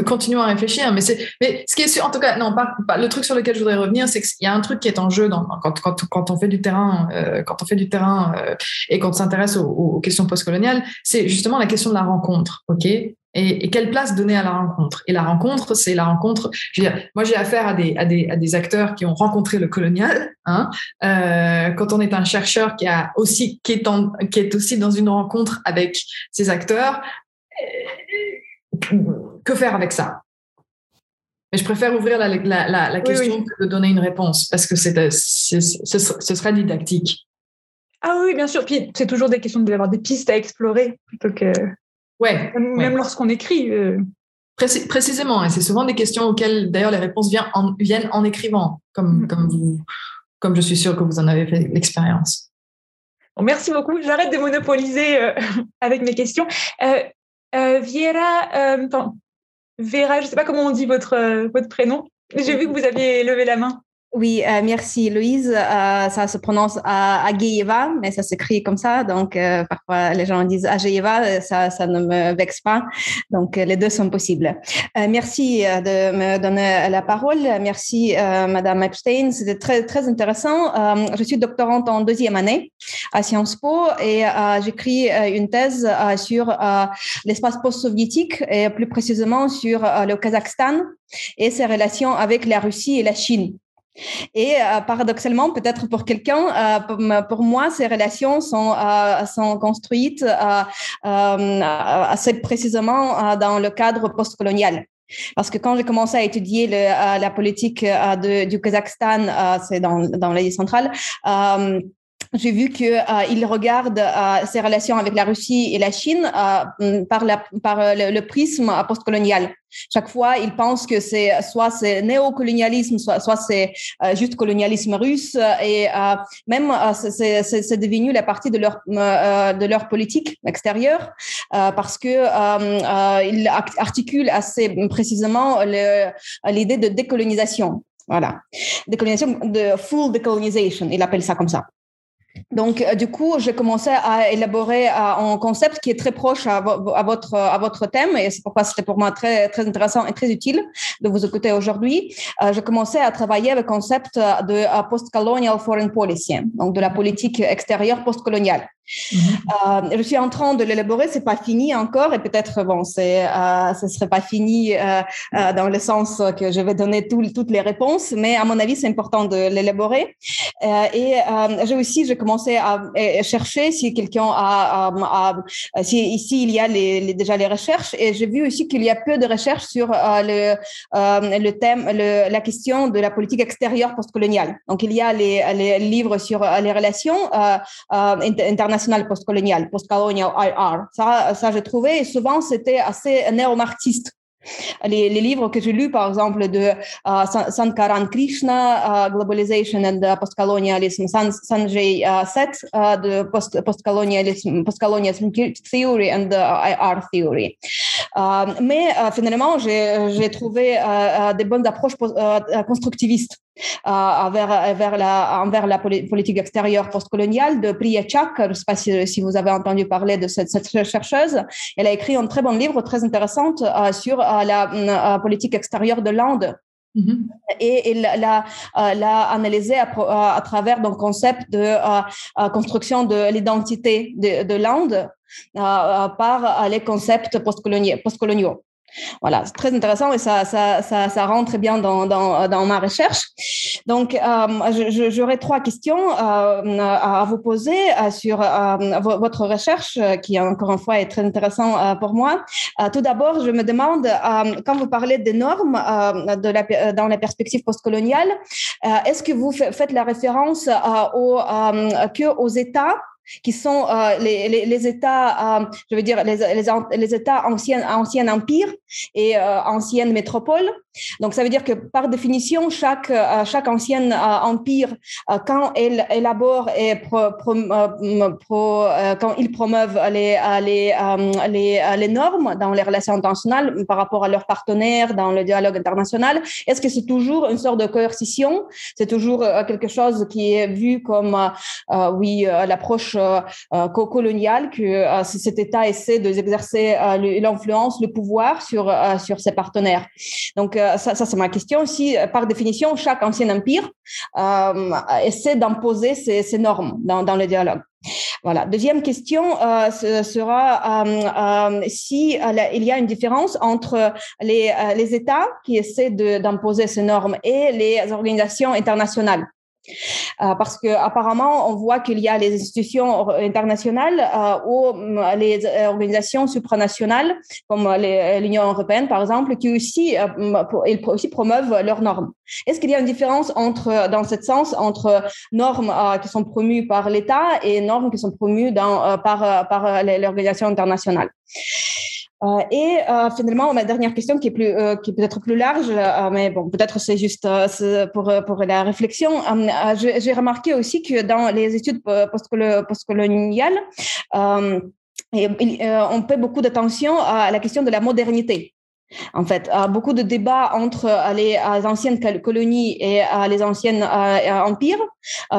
Continuons à réfléchir. Mais, c'est, mais ce qui est sûr, en tout cas, non, pas, le truc sur lequel je voudrais revenir, c'est qu'il y a un truc qui est en jeu dans, quand, quand, quand on fait du terrain, euh, quand on fait du terrain euh, et qu'on s'intéresse aux, aux, questions postcoloniales, c'est justement la question de la rencontre, ok? Et, et, quelle place donner à la rencontre? Et la rencontre, c'est la rencontre. Je veux dire, moi, j'ai affaire à des, à, des, à des acteurs qui ont rencontré le colonial. Hein, euh, quand on est un chercheur qui a aussi qui est, en, qui est aussi dans une rencontre avec ces acteurs, que faire avec ça? Mais je préfère ouvrir la, la, la, question que de donner une réponse parce que c'est, ce serait didactique. Ah oui, bien sûr. Puis c'est toujours des questions d'avoir des pistes à explorer plutôt que. Ouais. Même, lorsqu'on écrit. Euh. précisément, et c'est souvent des questions auxquelles d'ailleurs les réponses viennent en, viennent en écrivant, comme, mm. comme, vous, comme je suis sûre que vous en avez fait l'expérience. Bon, merci beaucoup. J'arrête de monopoliser euh, (laughs) avec mes questions. Euh, euh, Viera, euh, Vera, je ne sais pas comment on dit votre, euh, votre prénom. J'ai vu que vous aviez levé la main. Oui, euh, merci Louise. Euh, ça se prononce Ageyeva, mais ça s'écrit comme ça. Donc, euh, parfois, les gens disent Ageyeva, ça, ça ne me vexe pas. Donc, les deux sont possibles. merci de me donner la parole. Merci, Madame Epstein. C'était très, très intéressant. je suis doctorante en deuxième année à Sciences Po et j'écris une thèse sur l'espace post-soviétique et plus précisément sur le Kazakhstan et ses relations avec la Russie et la Chine. Et euh, paradoxalement, peut-être pour quelqu'un, euh, pour, moi, ces relations sont, euh, sont construites assez précisément dans le cadre postcolonial. Parce que quand j'ai commencé à étudier la politique du Kazakhstan, c'est dans l'Asie centrale, j'ai vu que euh, regarde euh, ses relations avec la Russie et la Chine euh, par, la, par le, le, prisme postcolonial. Chaque fois, il pense que c'est soit c'est néocolonialisme, soit, soit c'est juste colonialisme russe, et même c'est devenu la partie de leur de leur politique extérieure parce que il articule assez précisément l'idée de décolonisation. Voilà, décolonisation de full decolonization, il appelle ça comme ça. Donc, euh, du coup, j'ai commencé à élaborer euh, un concept qui est très proche à, votre, à votre thème et c'est pourquoi c'était pour moi très, très intéressant et très utile de vous écouter aujourd'hui. Euh, j'ai commencé à travailler le concept de post-colonial foreign policy, donc de la politique extérieure post-coloniale. Mm-hmm. je suis en train de l'élaborer, c'est pas fini encore et peut-être bon, c'est ce serait pas fini dans le sens que je vais donner toutes les réponses, mais à mon avis c'est important de l'élaborer. et j'ai aussi j'ai commencé à, chercher si quelqu'un a, si ici il y a déjà les recherches et j'ai vu aussi qu'il y a peu de recherches sur euh, le, euh, le thème, la question de la politique extérieure postcoloniale. Donc il y a les, livres sur euh, les relations internationales postcoloniales, postcolonial IR. Ça, ça j'ai trouvé souvent c'était assez néo-marxiste. Les, livres que j'ai lus, par exemple, de uh, Sankaran Krishna, uh, Globalization and uh, Postcolonialism, San, Sanjay uh, Seth, uh, de post, Postcolonialism, Postcolonialism Theory and IR Theory. Uh, mais finalement, j'ai trouvé des bonnes approches constructivistes euh, vers, la, envers la politique extérieure postcoloniale de Priya Chak. Je ne sais pas si, vous avez entendu parler de cette, cette, chercheuse. Elle a écrit un très bon livre, très intéressant, euh, sur euh, la politique extérieure de l'Inde. Mm-hmm. Et il l'a, analysé à, à, travers un concept de construction de l'identité de, de l'Inde par les concepts postcoloniaux. Voilà, c'est très intéressant et ça, ça, ça, ça rentre bien dans, dans, dans, ma recherche. Donc, euh, j'aurais trois questions euh, à vous poser euh, sur votre recherche, qui encore une fois est très intéressant pour moi. tout d'abord, je me demande, quand vous parlez des normes dans la perspective postcoloniale, est-ce que vous faites la référence au, que aux États qui sont euh, les, les, les, États, euh, je veux dire, les, les, les États anciens, anciens empires et euh, anciennes métropoles, Donc, ça veut dire que par définition, chaque, chaque ancien empire, quand elle élabore et quand ils promeuvent les, les, les, les normes dans les relations internationales par rapport à leurs partenaires dans le dialogue international, est-ce que c'est toujours une sorte de coercition? C'est toujours quelque chose qui est vu comme, oui, l'approche coloniale que cet État essaie d'exercer l'influence, le pouvoir sur, sur ses partenaires. Donc, ça, ça c'est ma question. Si, par définition, chaque ancien empire essaie d'imposer ces, ces, normes dans, le dialogue. Voilà. Deuxième question euh, sera euh, euh, si il y a une différence entre les États qui essaient d'imposer ces normes et les organisations internationales. Euh, parce que apparemment on voit qu'il y a les institutions internationales euh, ou euh, les organisations supranationales comme l'Union européenne par exemple qui aussi ils aussi promeuvent leurs normes. Est-ce qu'il y a une différence entre dans ce sens entre normes qui sont promues par l'État et normes qui sont promues dans, par par l'organisation internationale? Euh, et euh, finalement, ma dernière question qui est plus, euh, qui peut-être plus large, mais bon, peut-être c'est juste pour pour la réflexion. J'ai remarqué aussi que dans les études postcoloniales, on paie beaucoup d'attention à la question de la modernité. En fait, beaucoup de débats entre les, anciennes colonies et les anciennes empires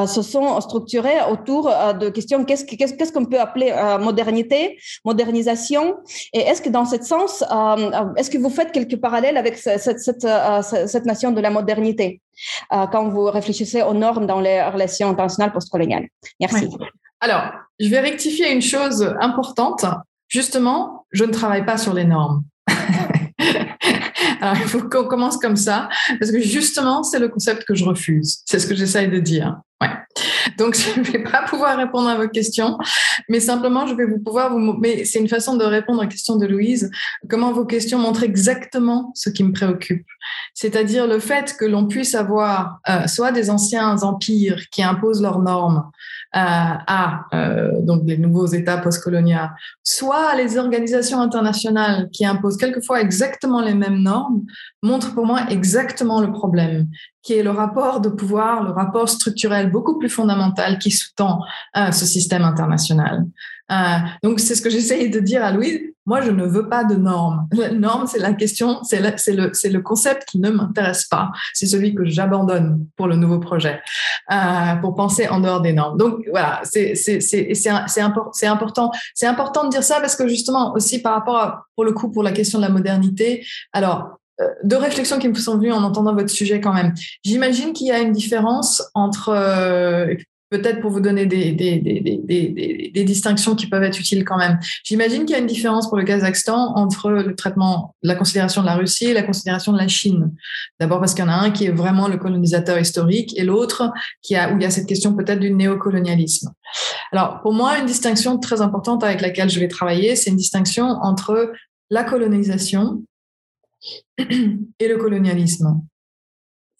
se sont structurés autour de questions qu'est-ce qu'on peut appeler modernité, modernisation, et est-ce que dans ce sens, est-ce que vous faites quelques parallèles avec cette, cette, cette nation de la modernité quand vous réfléchissez aux normes dans les relations internationales postcoloniales? Merci. Alors, je vais rectifier une chose importante. Justement, je ne travaille pas sur les normes. (laughs) Alors, il faut qu'on commence comme ça, parce que justement, c'est le concept que je refuse. C'est ce que j'essaye de dire. Ouais. Donc, (laughs) je ne vais pas pouvoir répondre à vos questions, mais simplement, je vais vous pouvoir vous. Mais c'est une façon de répondre à la question de Louise. Comment vos questions montrent exactement ce qui me préoccupe, c'est-à-dire le fait que l'on puisse avoir euh, soit des anciens empires qui imposent leurs normes, à euh, donc des nouveaux États postcoloniaux, soit les organisations internationales qui imposent quelquefois exactement les mêmes normes, montrent pour moi exactement le problème, qui est le rapport de pouvoir, le rapport structurel beaucoup plus fondamental qui sous-tend euh, ce système international. Euh, donc c'est ce que j'essaye de dire à Louise. Moi, je ne veux pas de normes. La norme, c'est la question, c'est le, concept qui ne m'intéresse pas. C'est celui que j'abandonne pour le nouveau projet, euh, pour penser en dehors des normes. Donc voilà, c'est important, c'est important de dire ça parce que justement aussi par rapport à, pour le coup pour la question de la modernité. Alors euh, deux réflexions qui me sont venues en entendant votre sujet quand même. J'imagine qu'il y a une différence entre, euh, peut-être pour vous donner des, distinctions qui peuvent être utiles quand même. J'imagine qu'il y a une différence pour le Kazakhstan entre le traitement, la considération de la Russie et la considération de la Chine. D'abord parce qu'il y en a un qui est vraiment le colonisateur historique et l'autre où il y a cette question peut-être du néocolonialisme. Alors, pour moi, une distinction très importante avec laquelle je vais travailler, c'est une distinction entre la colonisation et le colonialisme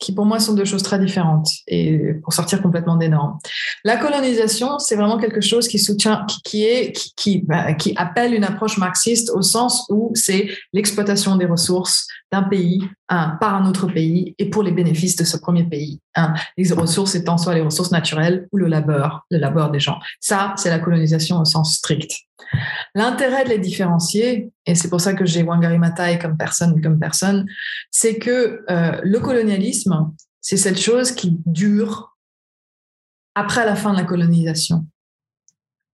qui pour moi sont deux choses très différentes et pour sortir complètement des normes. La colonisation, c'est vraiment quelque chose qui soutient, qui, est, qui, bah, qui appelle une approche marxiste au sens où c'est l'exploitation des ressources d'un pays hein, par un autre pays et pour les bénéfices de ce premier pays. Hein. Les ressources étant soit les ressources naturelles ou le labeur, le labeur des gens. Ça, c'est la colonisation au sens strict. L'intérêt de les différencier, et c'est pour ça que j'ai Wangari Maathai comme personne, comme personne, c'est que euh, le colonialisme, c'est cette chose qui dure après la fin de la colonisation.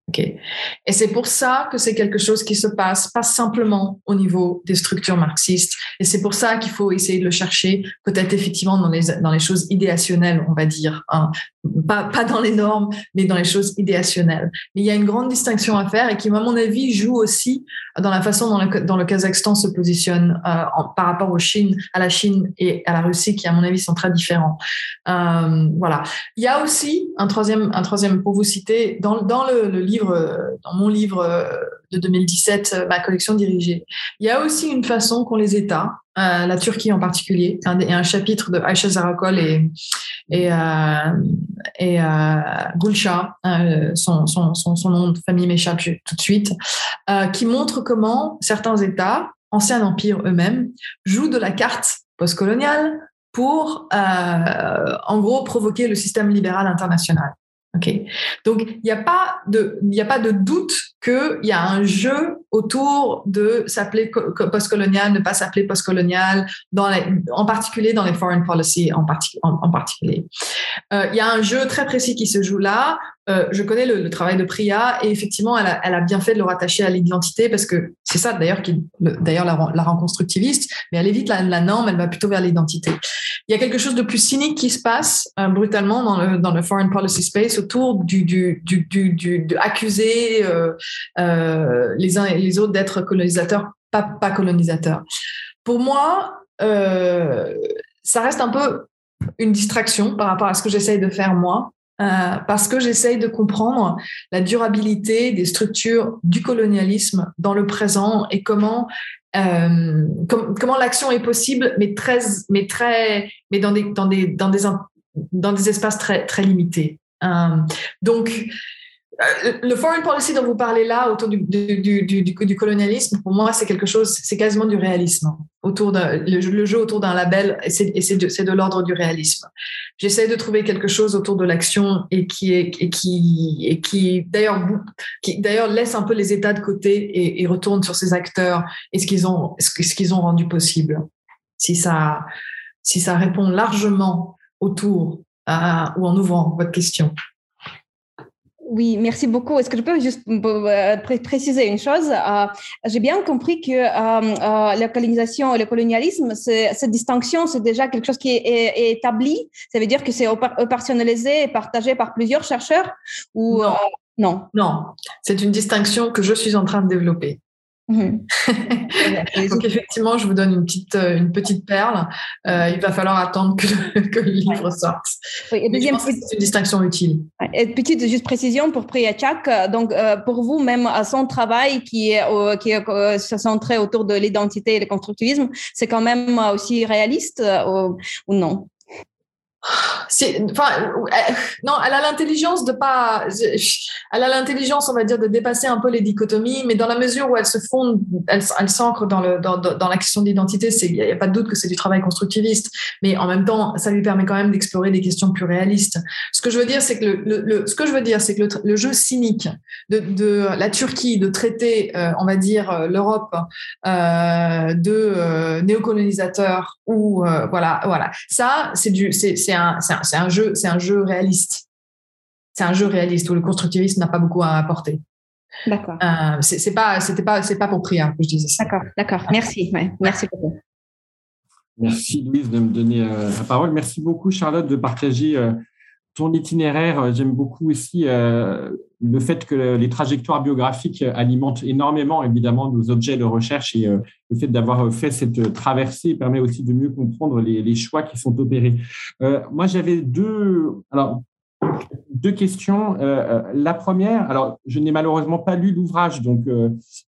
Okay. Et c'est pour ça que c'est quelque chose qui se passe pas simplement au niveau des structures marxistes. Et c'est pour ça qu'il faut essayer de le chercher, peut-être effectivement dans les, dans les choses idéationnelles, on va dire. Hein. Pas, dans les normes, mais dans les choses idéationnelles. Mais il y a une grande distinction à faire et qui, à mon avis, joue aussi dans la façon dont le, Kazakhstan se positionne euh, par rapport à la Chine et à la Russie, qui, à mon avis, sont très différents. Euh, voilà. Il y a aussi un troisième, un troisième pour vous citer, dans, le, livre dans mon livre euh, de 2017, euh, ma collection dirigée, il y a aussi une façon qu'ont les États, euh, la Turquie en particulier, a un chapitre de Aisha Zarakol et, et, et Gulsha, son, nom de famille m'échappe tout de suite, qui montre comment certains États, anciens empires eux-mêmes, jouent de la carte postcolonial pour, en gros, provoquer le système libéral international. Ok. Donc, il n'y a a pas de doute qu'il y a un jeu autour de s'appeler postcolonial, ne pas s'appeler postcolonial, en particulier dans les foreign policy en, en, particulier. Euh, il y a un jeu très précis qui se joue là. Euh, je connais le, travail de Priya et effectivement, elle a, bien fait de le rattacher à l'identité parce que c'est ça d'ailleurs qui, d'ailleurs la, rend constructiviste, mais elle évite la, norme, elle va plutôt vers l'identité. Il y a quelque chose de plus cynique qui se passe euh, brutalement dans le, dans foreign policy space autour du, du accuser euh, les uns et les autres d'être colonisateurs, pas, colonisateurs. Pour moi, ça reste un peu une distraction par rapport à ce que j'essaye de faire moi. Euh, parce que j'essaye de comprendre la durabilité des structures du colonialisme dans le présent et comment euh, comment l'action est possible, mais très, mais très, mais dans des dans des dans des dans des espaces très très limités. Euh, donc le foreign policy dont vous parlez là, autour du, colonialisme, pour moi, c'est quelque chose, c'est quasiment du réalisme. Autour le, jeu autour d'un label, c'est de, l'ordre du réalisme. J'essaie de trouver quelque chose autour de l'action et qui et qui, et qui d'ailleurs, qui d'ailleurs laisse un peu les États de côté et, et retourne sur ces acteurs et ce qu'ils ont, ce qu'ils ont rendu possible. Si ça, si ça répond largement autour ou en ouvrant votre question. Oui, merci beaucoup. Est-ce que je peux juste euh, préciser une chose? Euh, J'ai bien compris que euh, la colonisation et le colonialisme, cette distinction, c'est déjà quelque chose qui est, établi. Ça veut dire que c'est opérationnalisé et partagé par plusieurs chercheurs ou non. non, non. c'est une distinction que je suis en train de développer. Mhm. (laughs) Donc effectivement, je vous donne une petite, euh, une petite perle. Euh, il va falloir attendre que le, (laughs) que le livre sorte. Oui, et c'est une distinction utile. Et petite juste précision pour Priyachak. Donc euh, pour vous, même à son travail qui est, qui est centré autour de l'identité et le constructivisme, c'est quand même aussi réaliste ou non? Enfin non elle a l'intelligence de pas elle a l'intelligence on va dire de dépasser un peu les dichotomies mais dans la mesure où elle se fonde elle, s'ancre dans le dans, la question d'identité c'est il y, a pas de doute que c'est du travail constructiviste. Mais en même temps ça lui permet quand même d'explorer des questions plus réalistes. Ce que je veux dire c'est que le, ce que je veux dire c'est que le, jeu cynique de, la Turquie de traiter euh, on va dire euh, l'Europe euh, de euh, néocolonisateur ou voilà voilà. Ça c'est du c'est c'est un, un, jeu, c'est un jeu réaliste. C'est un jeu réaliste où le constructivisme n'a pas beaucoup à apporter. D'accord. Euh, c'est pas, c'était pas, c'est pas pour prier que je disais ça. D'accord, d'accord. Merci, merci beaucoup. Merci Louise de me donner euh, la parole. Merci beaucoup Charlotte de partager euh, ton itinéraire. J'aime beaucoup aussi le fait que les trajectoires biographiques alimentent énormément évidemment nos objets de recherche et euh, le fait d'avoir fait cette traversée permet aussi de mieux comprendre les, choix qui sont opérés. Euh, moi, j'avais deux, alors deux questions. Euh, la première, alors je n'ai malheureusement pas lu l'ouvrage, donc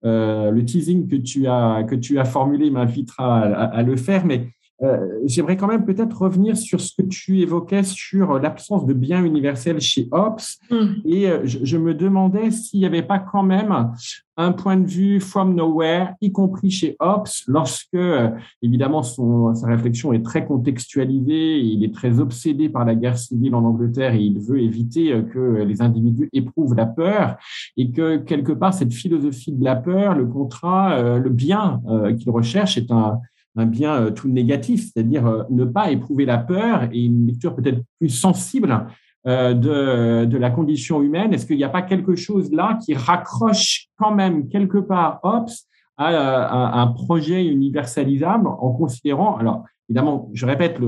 le teasing que tu as que tu as formulé m'invitera à, le faire, mais euh, j'aimerais quand même peut-être revenir sur ce que tu évoquais sur l'absence de biens universels chez Ops. Hmm. Et euh, je, me demandais s'il n'y avait pas quand même un point de vue from nowhere, y compris chez Ops, lorsque, euh, évidemment, son, sa réflexion est très contextualisée, il est très obsédé par la guerre civile en Angleterre et il veut éviter que les individus éprouvent la peur et que, quelque part, cette philosophie de la peur, le contrat, le bien qu'il recherche est un un bien euh, tout négatif, c'est-à-dire euh, ne pas éprouver la peur et une lecture peut-être plus sensible euh, de, de la condition humaine. Est-ce qu'il n'y a pas quelque chose là qui raccroche quand même quelque part OPS à, un projet universalisable en considérant, alors évidemment, je répète,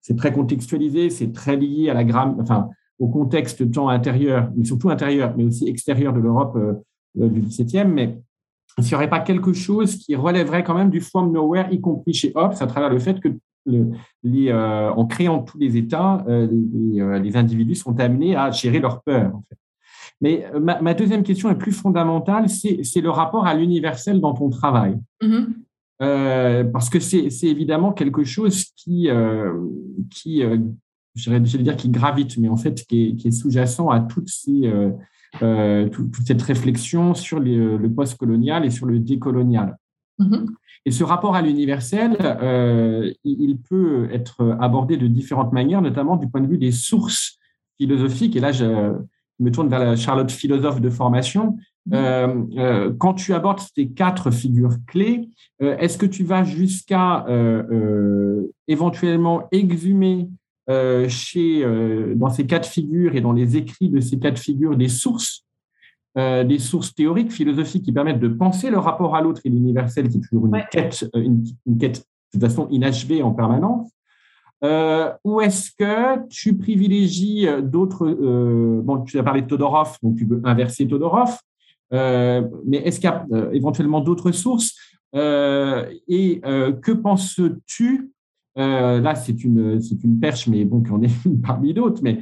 c'est très contextualisé, c'est très lié à la gramme, enfin, au contexte tant intérieur, mais surtout intérieur, mais aussi extérieur de l'Europe du XVIIe, mais il n'y aurait pas quelque chose qui relèverait quand même du from nowhere, y compris chez Ops, à travers le fait que les, euh, en créant tous les États, euh, euh, les, individus sont amenés à gérer leur peur. Mais ma, deuxième question est plus fondamentale, c'est le rapport à l'universel dans ton travail. Mm-hmm. parce que c'est évidemment quelque chose qui, qui je vais dire, qui gravite, mais en fait qui est, qui est sous-jacent à toutes ces euh, toute cette réflexion sur euh, le post-colonial et sur le décolonial. Mm-hmm. Et ce rapport à l'universel, euh, il peut être abordé de différentes manières, notamment du point de vue des sources philosophiques. Et là, je me tourne vers la Charlotte philosophe de formation. Mm-hmm. Euh, euh, quand tu abordes ces quatre figures clés, est-ce que tu vas jusqu'à éventuellement exhumer chez, dans ces quatre figures et dans les écrits de ces quatre figures des sources euh, des sources théoriques, philosophiques qui permettent de penser le rapport à l'autre et l'universel, qui est toujours une, quête, euh, une, quête de toute façon inachevée en permanence. Euh, ou est-ce que tu privilégies d'autres Bon, tu as parlé de Todorov, donc tu peux inverser Todorov, mais est-ce qu'il y a éventuellement d'autres sources Et que penses-tu Là, c'est une, c'est une perche, mais bon, qu'on est parmi d'autres, mais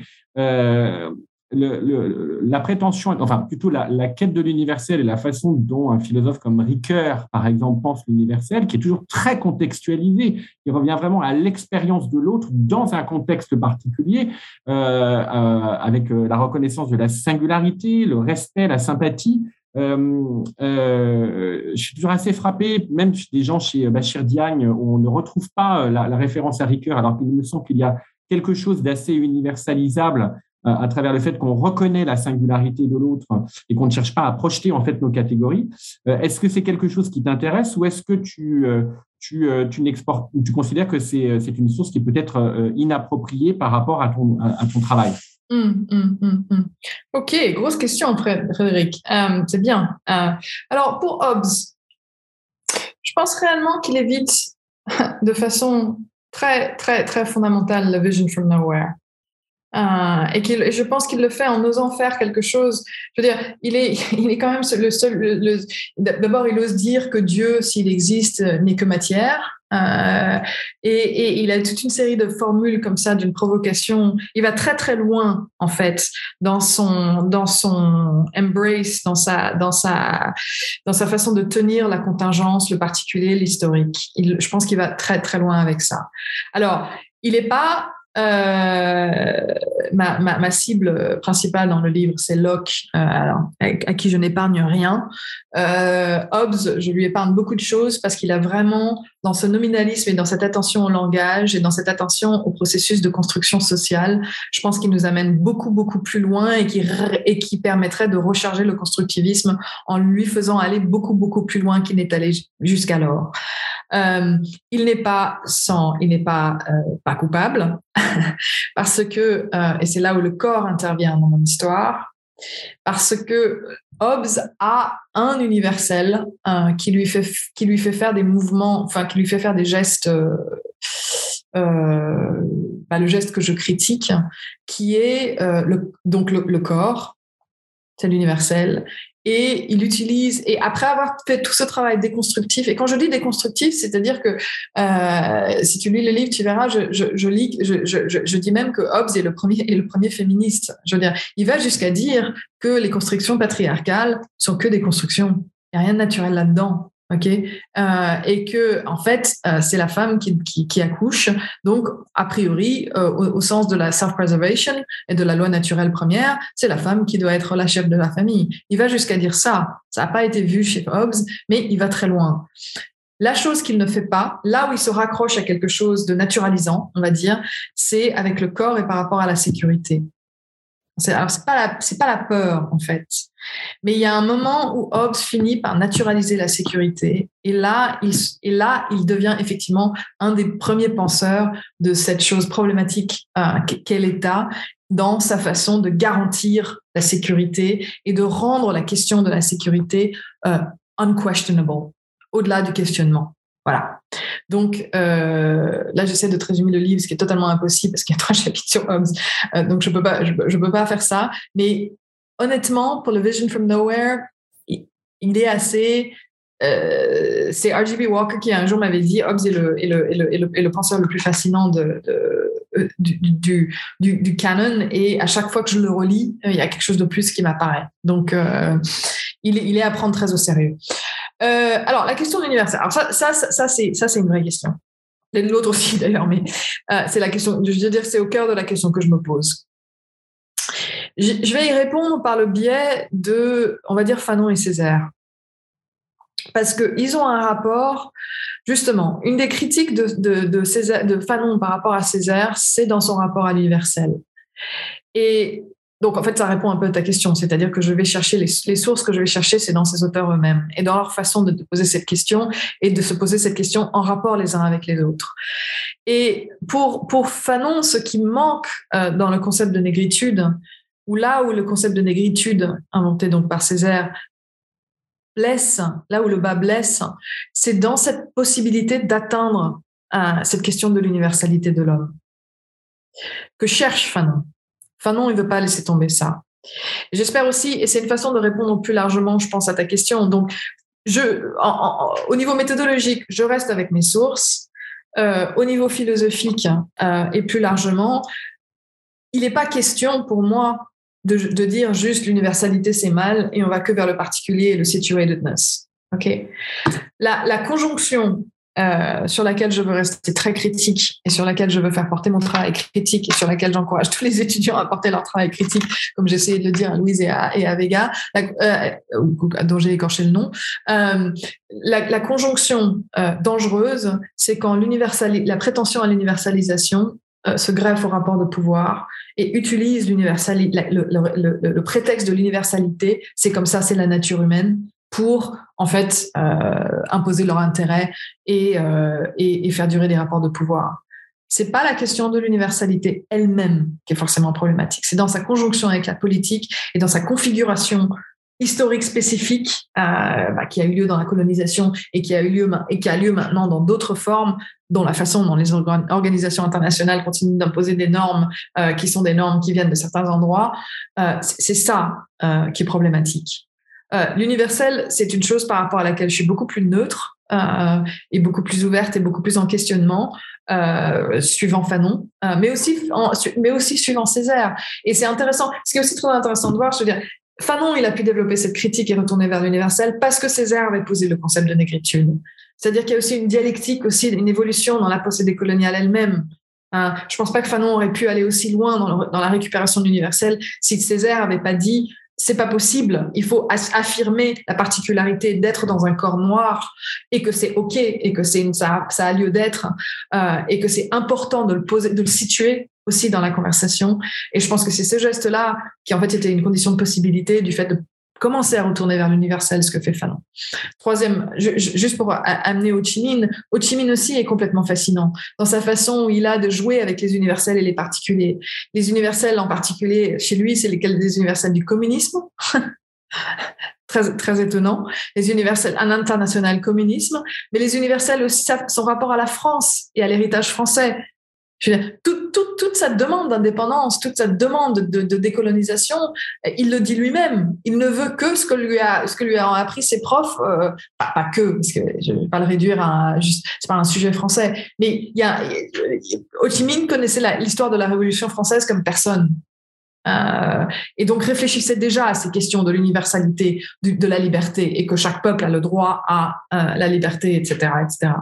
le, la prétention, enfin plutôt la, quête de l'universel et la façon dont un philosophe comme Ricoeur, par exemple, pense l'universel, qui est toujours très contextualisé, qui revient vraiment à l'expérience de l'autre dans un contexte particulier, euh, euh, avec euh, la reconnaissance de la singularité, le respect, la sympathie. Je suis toujours assez frappé, même des gens chez Bachir Diagne, on ne retrouve pas la, la référence à Ricoeur, alors qu'il me semble qu'il y a quelque chose d'assez universalisable euh, à travers le fait qu'on reconnaît la singularité de l'autre et qu'on ne cherche pas à projeter en fait nos catégories. Euh, est-ce que c'est quelque chose qui t'intéresse ou est-ce que tu, euh, considères que c'est, une source qui peut être inappropriée par rapport à, ton travail? Hum, hum, hum, Ok, grosse question, Frédéric. c'est bien. alors, pour Hobbes, je pense réellement qu'il évite de façon très, très, très fondamentale la vision from nowhere. Euh, et, qu'il, je pense qu'il le fait en osant faire quelque chose. Je veux dire, il est, (laughs) il est quand même le seul. d'abord, il ose dire que Dieu, s'il existe, n'est que matière. Euh, et, et, il a toute une série de formules comme ça d'une provocation. Il va très très loin en fait dans son dans son embrace, dans sa dans sa dans sa façon de tenir la contingence, le particulier, l'historique. je pense qu'il va très très loin avec ça. Alors, il n'est pas euh, ma, cible principale dans le livre, c'est Locke, euh, à, qui je n'épargne rien. Euh, Hobbes, je lui épargne beaucoup de choses parce qu'il a vraiment, dans ce nominalisme et dans cette attention au langage et dans cette attention au processus de construction sociale, je pense qu'il nous amène beaucoup, beaucoup plus loin et qui, et qui permettrait de recharger le constructivisme en lui faisant aller beaucoup, beaucoup plus loin qu'il n'est allé jusqu'alors. Euh, il n'est pas sans, il n'est pas euh, pas coupable (laughs) parce que euh, et c'est là où le corps intervient dans mon histoire parce que Hobbes a un universel qui lui fait qui lui fait faire des mouvements, enfin qui lui fait faire des gestes. Bah, le geste que je critique, qui est donc le corps, c'est l'universel, et il utilise et après avoir fait tout ce travail déconstructif et quand je dis déconstructif c'est-à-dire que euh, si tu lis le livre tu verras je, je, je dis même que Hobbes est le premier est le premier féministe. Je veux dire il va jusqu'à dire que les constructions patriarcales sont que des constructions. Il n'y a rien de naturel là-dedans ok? Euh, et que en fait euh, c'est la femme qui, accouche. Donc a priori euh, au, sens de la self-preservation et de la loi naturelle première c'est la femme qui doit être la chef de la famille. Il va jusqu'à dire ça. Ça n'a pas été vu chez Hobbes mais il va très loin. La chose qu'il ne fait pas, là où il se raccroche à quelque chose de naturalisant, on va dire, c'est avec le corps et par rapport à la sécurité. Alors, c'est pas pas la peur, en fait. Mais il y a un moment où Hobbes finit par naturaliser la sécurité. Et là, il, devient effectivement un des premiers penseurs de cette chose problématique euh, qu'est l'État dans sa façon de garantir la sécurité et de rendre la question de la sécurité euh, unquestionable, au-delà du questionnement. Voilà. Donc euh, là, j'essaie de te résumer le livre, ce qui est totalement impossible parce qu'il y a (laughs) trois chapitres sur Hobbes. Euh, donc je peux peux pas faire ça. Mais honnêtement, pour le Vision from Nowhere, il, est assez. Euh, c'est R.G.B. Walker qui un jour m'avait dit Hobbes est le, penseur le plus fascinant de du, canon et à chaque fois que je le relis, il y a quelque chose de plus qui m'apparaît. Donc, il, est à prendre très au sérieux. Euh, alors, la question de l'universel. Alors, ça, ça, c'est, une vraie question. L'autre aussi, (laughs) d'ailleurs, mais euh, c'est la question, je veux dire, c'est au cœur de la question que je me pose. Je, vais y répondre par le biais de, on va dire, Fanon et Césaire. parce qu'ils ont un rapport, justement, une des critiques de, de, de, Fanon par rapport à Césaire, c'est dans son rapport à l'universel. Et donc, en fait, ça répond un peu à ta question, c'est-à-dire que je vais chercher les, sources que je vais chercher, c'est dans ces auteurs eux-mêmes et dans leur façon de, poser cette question et de se poser cette question en rapport les uns avec les autres. Et pour, pour Fanon, ce qui manque euh, dans le concept de négritude, ou là où le concept de négritude, inventé donc par Césaire, blesse, là où le bas blesse, c'est dans cette possibilité d'atteindre euh, cette question de l'universalité de l'homme que cherche Fanon? Fanon, il ne veut pas laisser tomber ça. J'espère aussi, et c'est une façon de répondre plus largement, je pense, à ta question. Donc, au niveau méthodologique, je reste avec mes sources. Euh, au niveau philosophique euh, et plus largement, il n'est pas question pour moi de, dire juste l'universalité c'est mal et on va que vers le particulier et le situatedness. Ok. La, la conjonction euh, sur laquelle je veux rester très critique et sur laquelle je veux faire porter mon travail critique et sur laquelle j'encourage tous les étudiants à porter leur travail critique, comme j'essayais de le dire à Louise et à, Vega, euh, dont j'ai écorché le nom. Euh, la, la, conjonction dangereuse, c'est quand la prétention à l'universalisation euh, se greffe au rapport de pouvoir et utilise l'universalité, le, prétexte de l'universalité, c'est comme ça, c'est la nature humaine, pour en fait euh, imposer leur intérêt euh, et, et, faire durer des rapports de pouvoir. C'est pas la question de l'universalité elle-même qui est forcément problématique. C'est dans sa conjonction avec la politique et dans sa configuration historique spécifique euh, bah, qui a eu lieu dans la colonisation et qui a eu lieu et qui a lieu maintenant dans d'autres formes, dont la façon dont les organisations internationales continuent d'imposer des normes qui sont des normes qui viennent de certains endroits. c'est ça qui est problématique. Euh, l'universel, c'est une chose par rapport à laquelle je suis beaucoup plus neutre euh, et beaucoup plus ouverte et beaucoup plus en questionnement, euh, suivant Fanon, mais aussi mais aussi suivant Césaire. Et c'est intéressant. Ce qui est aussi très intéressant de voir, je veux dire, Fanon, il a pu développer cette critique et retourner vers l'universel parce que Césaire avait posé le concept de négritude. C'est-à-dire qu'il y a aussi une dialectique, aussi une évolution dans la possédée coloniale elle-même. Je je pense pas que Fanon aurait pu aller aussi loin dans, dans la récupération de l'universel si Césaire avait pas dit c'est pas possible. Il faut affirmer la particularité d'être dans un corps noir et que c'est ok et que c'est ça, ça a lieu d'être euh, et que c'est important de le poser, de le situer aussi dans la conversation. Et je pense que c'est ce geste-là qui en fait était une condition de possibilité du fait de commencer à retourner vers l'universel, ce que fait Fanon. Troisième, juste pour amener Ho Chi Minh, Ho Chi Minh aussi est complètement fascinant dans sa façon où il a de jouer avec les universels et les particuliers. Les universels en particulier, chez lui, c'est lesquels des universels du communisme? (laughs) très, très étonnant. Les universels, un international communisme, mais les universels aussi, son rapport à la France et à l'héritage français. Je veux toute, cette demande d'indépendance, toute cette demande de, décolonisation, il le dit lui-même. Il ne veut que ce que lui a, ce que lui ont appris ses profs, euh, pas, que, parce que je ne vais pas le réduire à juste, c'est pas un sujet français, mais il y a, Ho Chi Minh connaissait l'histoire de la Révolution française comme personne. Euh, et donc réfléchissait déjà à ces questions de l'universalité, de, la liberté, et que chaque peuple a le droit à euh, la liberté, etc., etc.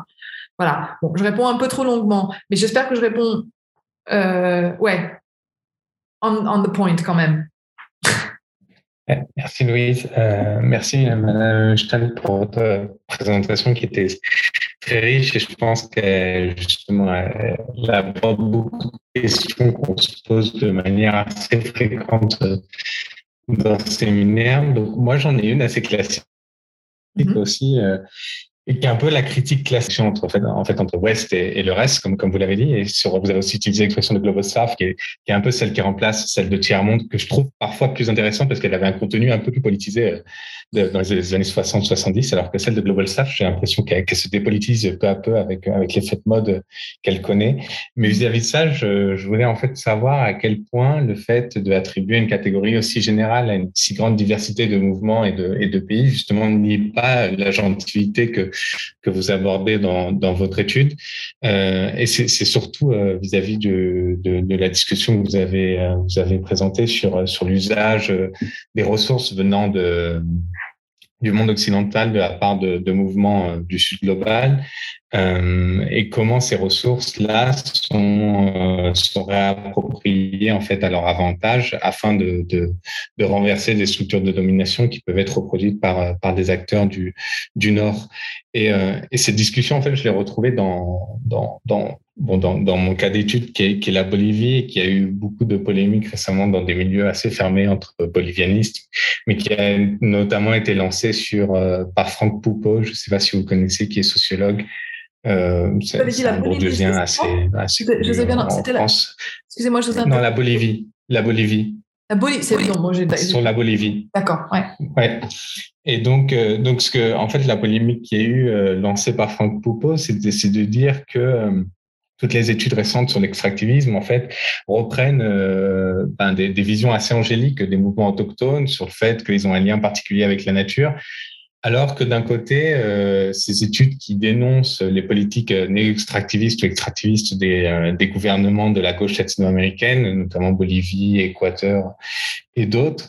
Voilà. Bon, je réponds un peu trop longuement, mais j'espère que je réponds, euh, ouais, on, on, the point quand même. Merci Louise. Euh, merci Madame Stahl pour votre présentation qui était très riche et je pense qu'elle justement elle aborde beaucoup de questions qu'on se pose de manière assez fréquente dans ce séminaire. Donc moi j'en ai une assez classique mm-hmm. aussi. Euh, et qui est un peu la critique classique entre, en fait, en fait, entre West et, le reste, comme, comme vous l'avez dit. Et sur, vous avez aussi utilisé l'expression de Global South, qui est, qui est un peu celle qui remplace celle de Tiers-Monde, que je trouve parfois plus intéressante parce qu'elle avait un contenu un peu plus politisé euh, de, dans les années 60-70, alors que celle de Global South, j'ai l'impression qu'elle se dépolitise peu à peu avec, avec l'effet de mode qu'elle connaît. Mais vis-à-vis de ça, je, je voulais en fait savoir à quel point le fait d'attribuer une catégorie aussi générale à une si grande diversité de mouvements et de, et de pays, justement, nie pas la gentilité que que vous abordez dans, votre étude. Euh, et c'est surtout euh, vis-à-vis de, la discussion que vous avez, euh, vous présentée sur, l'usage des ressources venant du monde occidental de la part de mouvements du Sud global. Euh, et comment ces ressources-là sont, euh, sont réappropriées en fait à leur avantage afin de, de, renverser des structures de domination qui peuvent être reproduites par, par des acteurs du, du Nord. Et, euh, et cette discussion, en fait, je l'ai retrouvée dans, dans, dans, bon, dans, dans mon cas d'étude qui est, la Bolivie et qui a eu beaucoup de polémiques récemment dans des milieux assez fermés entre bolivianistes, mais qui a notamment été lancé sur, euh, par Franck Poupeau, je ne sais pas si vous connaissez, qui est sociologue, euh, c'est un bourdieu assez, assez je sais bien, c'était la... Excusez-moi, je vous Non, la Bolivie. La Bolivie. La Bolivie, c'est bon, moi j'ai sur la Bolivie. D'accord, ouais. Ouais. Et donc, euh, donc ce que, en fait, la polémique qui a eu euh, lancée par Franck Poupeau, c'est de, de, dire que euh, toutes les études récentes sur l'extractivisme, en fait, reprennent ben, des, des, visions assez angéliques des mouvements autochtones sur le fait qu'ils ont un lien particulier avec la nature, alors que d'un côté, euh, ces études qui dénoncent les politiques euh, néo-extractivistes ou extractivistes des, euh, des gouvernements de la gauche latino-américaine, notamment Bolivie, Équateur et d'autres,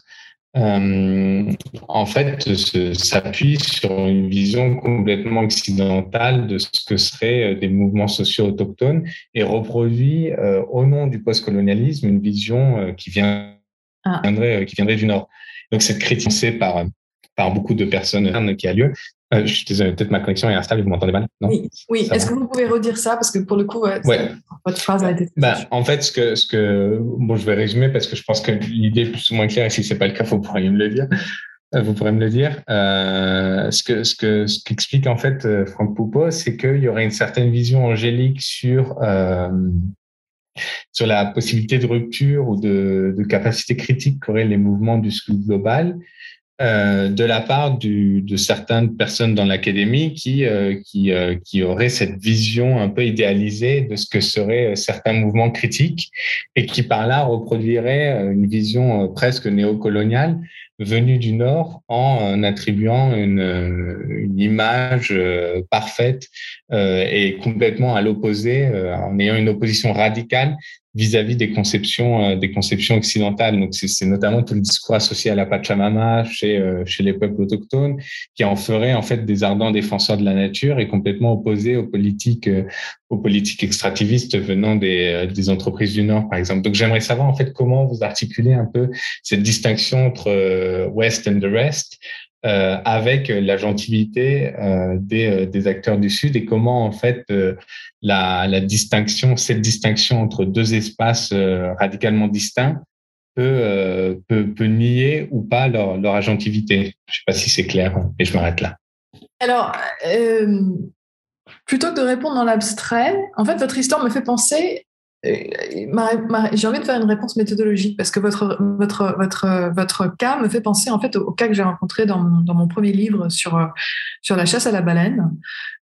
euh, en fait, s'appuient sur une vision complètement occidentale de ce que seraient des mouvements sociaux autochtones et reproduit au nom du postcolonialisme une vision qui, vient, ah. viendrait, qui viendrait du Nord. Donc, cette critique par par beaucoup de personnes qui a lieu. Euh, je suis désolé, peut-être ma connexion est instable, vous m'entendez mal? Non? Oui, oui. est-ce que vous pouvez redire ça? Parce que pour le coup, ouais, votre phrase a été. Ben, en fait, ce que, ce que. Bon, je vais résumer parce que je pense que l'idée est plus ou moins claire et si ce n'est pas le cas, vous pourriez me le dire. Euh, vous pourrez me le dire. Euh, ce que ce que ce qu'explique en fait euh, Franck Poupeau, c'est qu'il y aurait une certaine vision angélique sur euh, sur la possibilité de rupture ou de, de capacité critique qu'auraient les mouvements du Sud global, euh, de la part du, de certaines personnes dans l'académie qui, euh, qui, euh, qui auraient cette vision un peu idéalisée de ce que seraient certains mouvements critiques et qui par là reproduiraient une vision presque néocoloniale venue du Nord en attribuant une, une image parfaite et complètement à l'opposé, en ayant une opposition radicale vis-à-vis des conceptions euh, des conceptions occidentales. Donc c'est notamment tout le discours associé à la Pachamama chez euh, chez les peuples autochtones qui en ferait en fait des ardents défenseurs de la nature et complètement opposés aux politiques euh, aux politiques extractivistes venant des des entreprises du Nord par exemple. Donc j'aimerais savoir en fait comment vous articulez un peu cette distinction entre West and the Rest euh, avec la gentilité euh, des, euh, des, acteurs du Sud et comment en fait la, distinction, cette distinction entre deux espaces radicalement distincts peut, nier ou pas leur, leur agentivité. Je ne sais pas si c'est clair et je m'arrête là. Alors, plutôt que de répondre dans l'abstrait, en fait, votre histoire me fait penser j'ai envie de faire une réponse méthodologique parce que votre, votre, votre, votre cas me fait penser en fait au, cas que j'ai rencontré dans mon, dans mon, premier livre sur, sur la chasse à la baleine,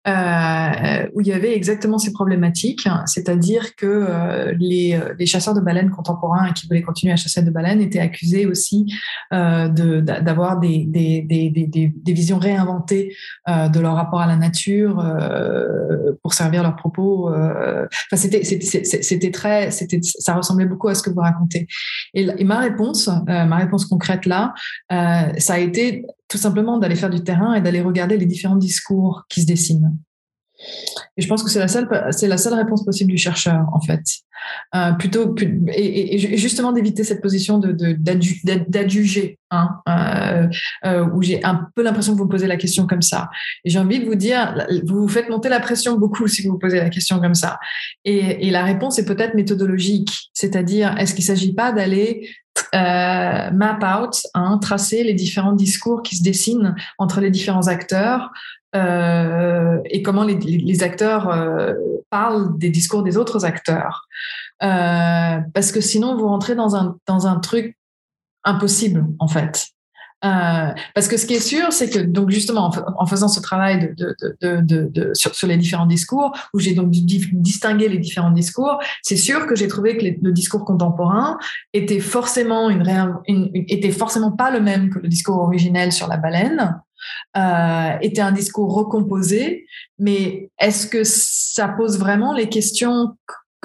euh, où il y avait exactement ces problématiques, c'est-à-dire que euh, les, les, chasseurs de baleines contemporains qui voulaient continuer à chasser de baleines étaient accusés aussi euh, d'avoir des, des, des, des, visions réinventées euh, de leur rapport à la nature euh, pour servir leurs propos. Enfin, c'était, c'était très, c'était, ça ressemblait beaucoup à ce que vous racontez. Et, et ma réponse, ma réponse concrète là, ça a été tout simplement d'aller faire du terrain et d'aller regarder les différents discours qui se dessinent. Et je pense que c'est la seule, réponse possible du chercheur, en fait. Euh, plutôt et, justement d'éviter cette position de, d'adjuger, hein, euh, euh, où j'ai un peu l'impression que vous posez la question comme ça. Et j'ai envie de vous dire, vous faites monter la pression beaucoup si vous posez la question comme ça. Et, la réponse est peut-être méthodologique, c'est-à-dire, est-ce qu'il ne s'agit pas d'aller map out, hein, tracer les différents discours qui se dessinent entre les différents acteurs euh, et comment les, acteurs euh, parlent des discours des autres acteurs. Euh, parce que sinon, vous rentrez dans un, dans un truc impossible, en fait. Parce que ce qui est sûr, c'est que donc justement en, faisant ce travail de, sur, les différents discours, où j'ai donc distingué les différents discours, c'est sûr que j'ai trouvé que le discours contemporain était forcément une, était forcément pas le même que le discours originel sur la baleine. Euh, était un discours recomposé, mais est-ce que ça pose vraiment les questions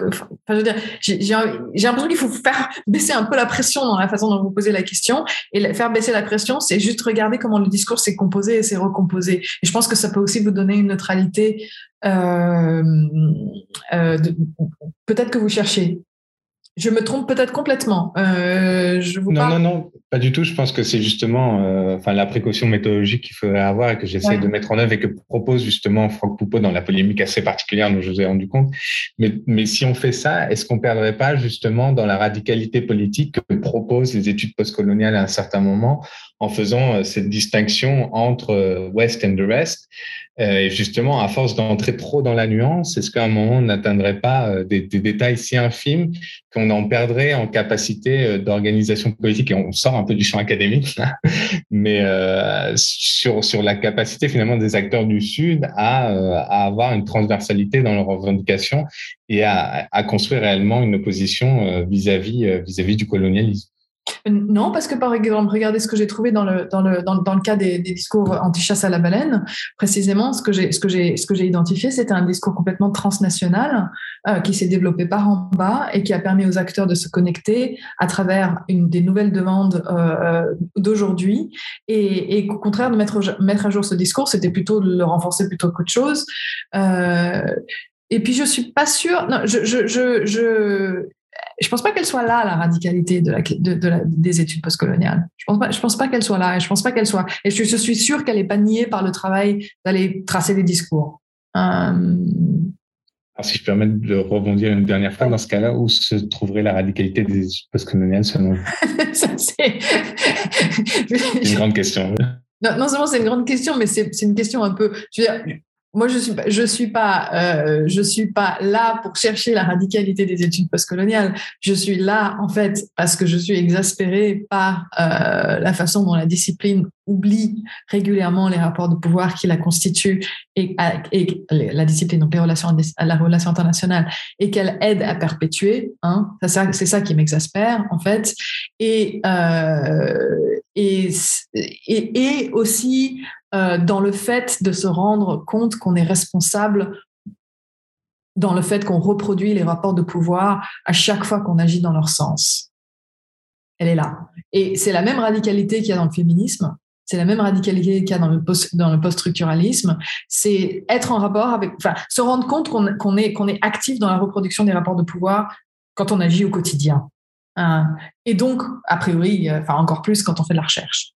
Enfin, je veux dire, j'ai l'impression qu'il faut faire baisser un peu la pression dans la façon dont vous posez la question. Et faire baisser la pression, c'est juste regarder comment le discours s'est composé et s'est recomposé. Et je pense que ça peut aussi vous donner une neutralité euh, euh, peut-être que vous cherchez. Je me trompe peut-être complètement. Euh, je vous non, non, non, pas du tout. Je pense que c'est justement euh, enfin, la précaution méthodologique qu'il faudrait avoir et que j'essaie de mettre en œuvre et que propose justement Franck Poupeau dans la polémique assez particulière dont je vous ai rendu compte. Mais, mais si on fait ça, est-ce qu'on perdrait pas justement dans la radicalité politique que proposent les études postcoloniales à un certain moment en faisant euh, cette distinction entre West and the Rest. Euh, et justement, à force d'entrer trop dans la nuance, est-ce qu'à un moment, on n'atteindrait pas euh, des, des, détails si infimes qu'on en perdrait en capacité euh, d'organisation politique? Et on sort un peu du champ académique, là, (laughs) mais euh, sur, sur la capacité finalement des acteurs du Sud à, à avoir une transversalité dans leurs revendications et à, à construire réellement une opposition vis-à-vis vis-à-vis du colonialisme. Non, parce que par exemple, regardez ce que j'ai trouvé dans le, dans le, dans, le cas des, discours anti-chasse à la baleine. Précisément, ce que j'ai, ce identifié, c'était un discours complètement transnational euh, qui s'est développé par en bas et qui a permis aux acteurs de se connecter à travers une des nouvelles demandes euh, euh, d'aujourd'hui. Et, au contraire, de mettre, mettre à jour ce discours, c'était plutôt de le renforcer plutôt qu'autre chose. et puis, je suis pas sûre. Non, je, je, je je pense pas qu'elle soit là, la radicalité de la, de, la, des études postcoloniales. Je pense pas, je pense pas qu'elle soit là. Et je pense pas qu'elle soit. Et je, je suis sûre qu'elle est pas niée par le travail d'aller tracer des discours. Euh, Alors, si je permets de rebondir une dernière fois, dans ce cas-là, où se trouverait la radicalité des études postcoloniales selon vous? (laughs) C'est une grande question. Non, non seulement c'est une grande question, mais c'est une question un peu. Je veux dire, moi, je suis je suis pas euh, je suis pas là pour chercher la radicalité des études postcoloniales. Je suis là en fait parce que je suis exaspérée par euh, la façon dont la discipline oublie régulièrement les rapports de pouvoir qui la constituent et, la discipline donc les relations la relation internationale et qu'elle aide à perpétuer. Hein, c'est ça qui m'exaspère en fait et euh, et, et aussi euh, dans le fait de se rendre compte qu'on est responsable dans le fait qu'on reproduit les rapports de pouvoir à chaque fois qu'on agit dans leur sens. Elle est là. Et c'est la même radicalité qu'il y a dans le féminisme, c'est la même radicalité qu'il y a dans le post-structuralisme, c'est être en rapport avec, enfin, se rendre compte qu'on est, qu'on est actif dans la reproduction des rapports de pouvoir quand on agit au quotidien. Hein. et donc, a priori, euh, enfin, encore plus quand on fait de la recherche.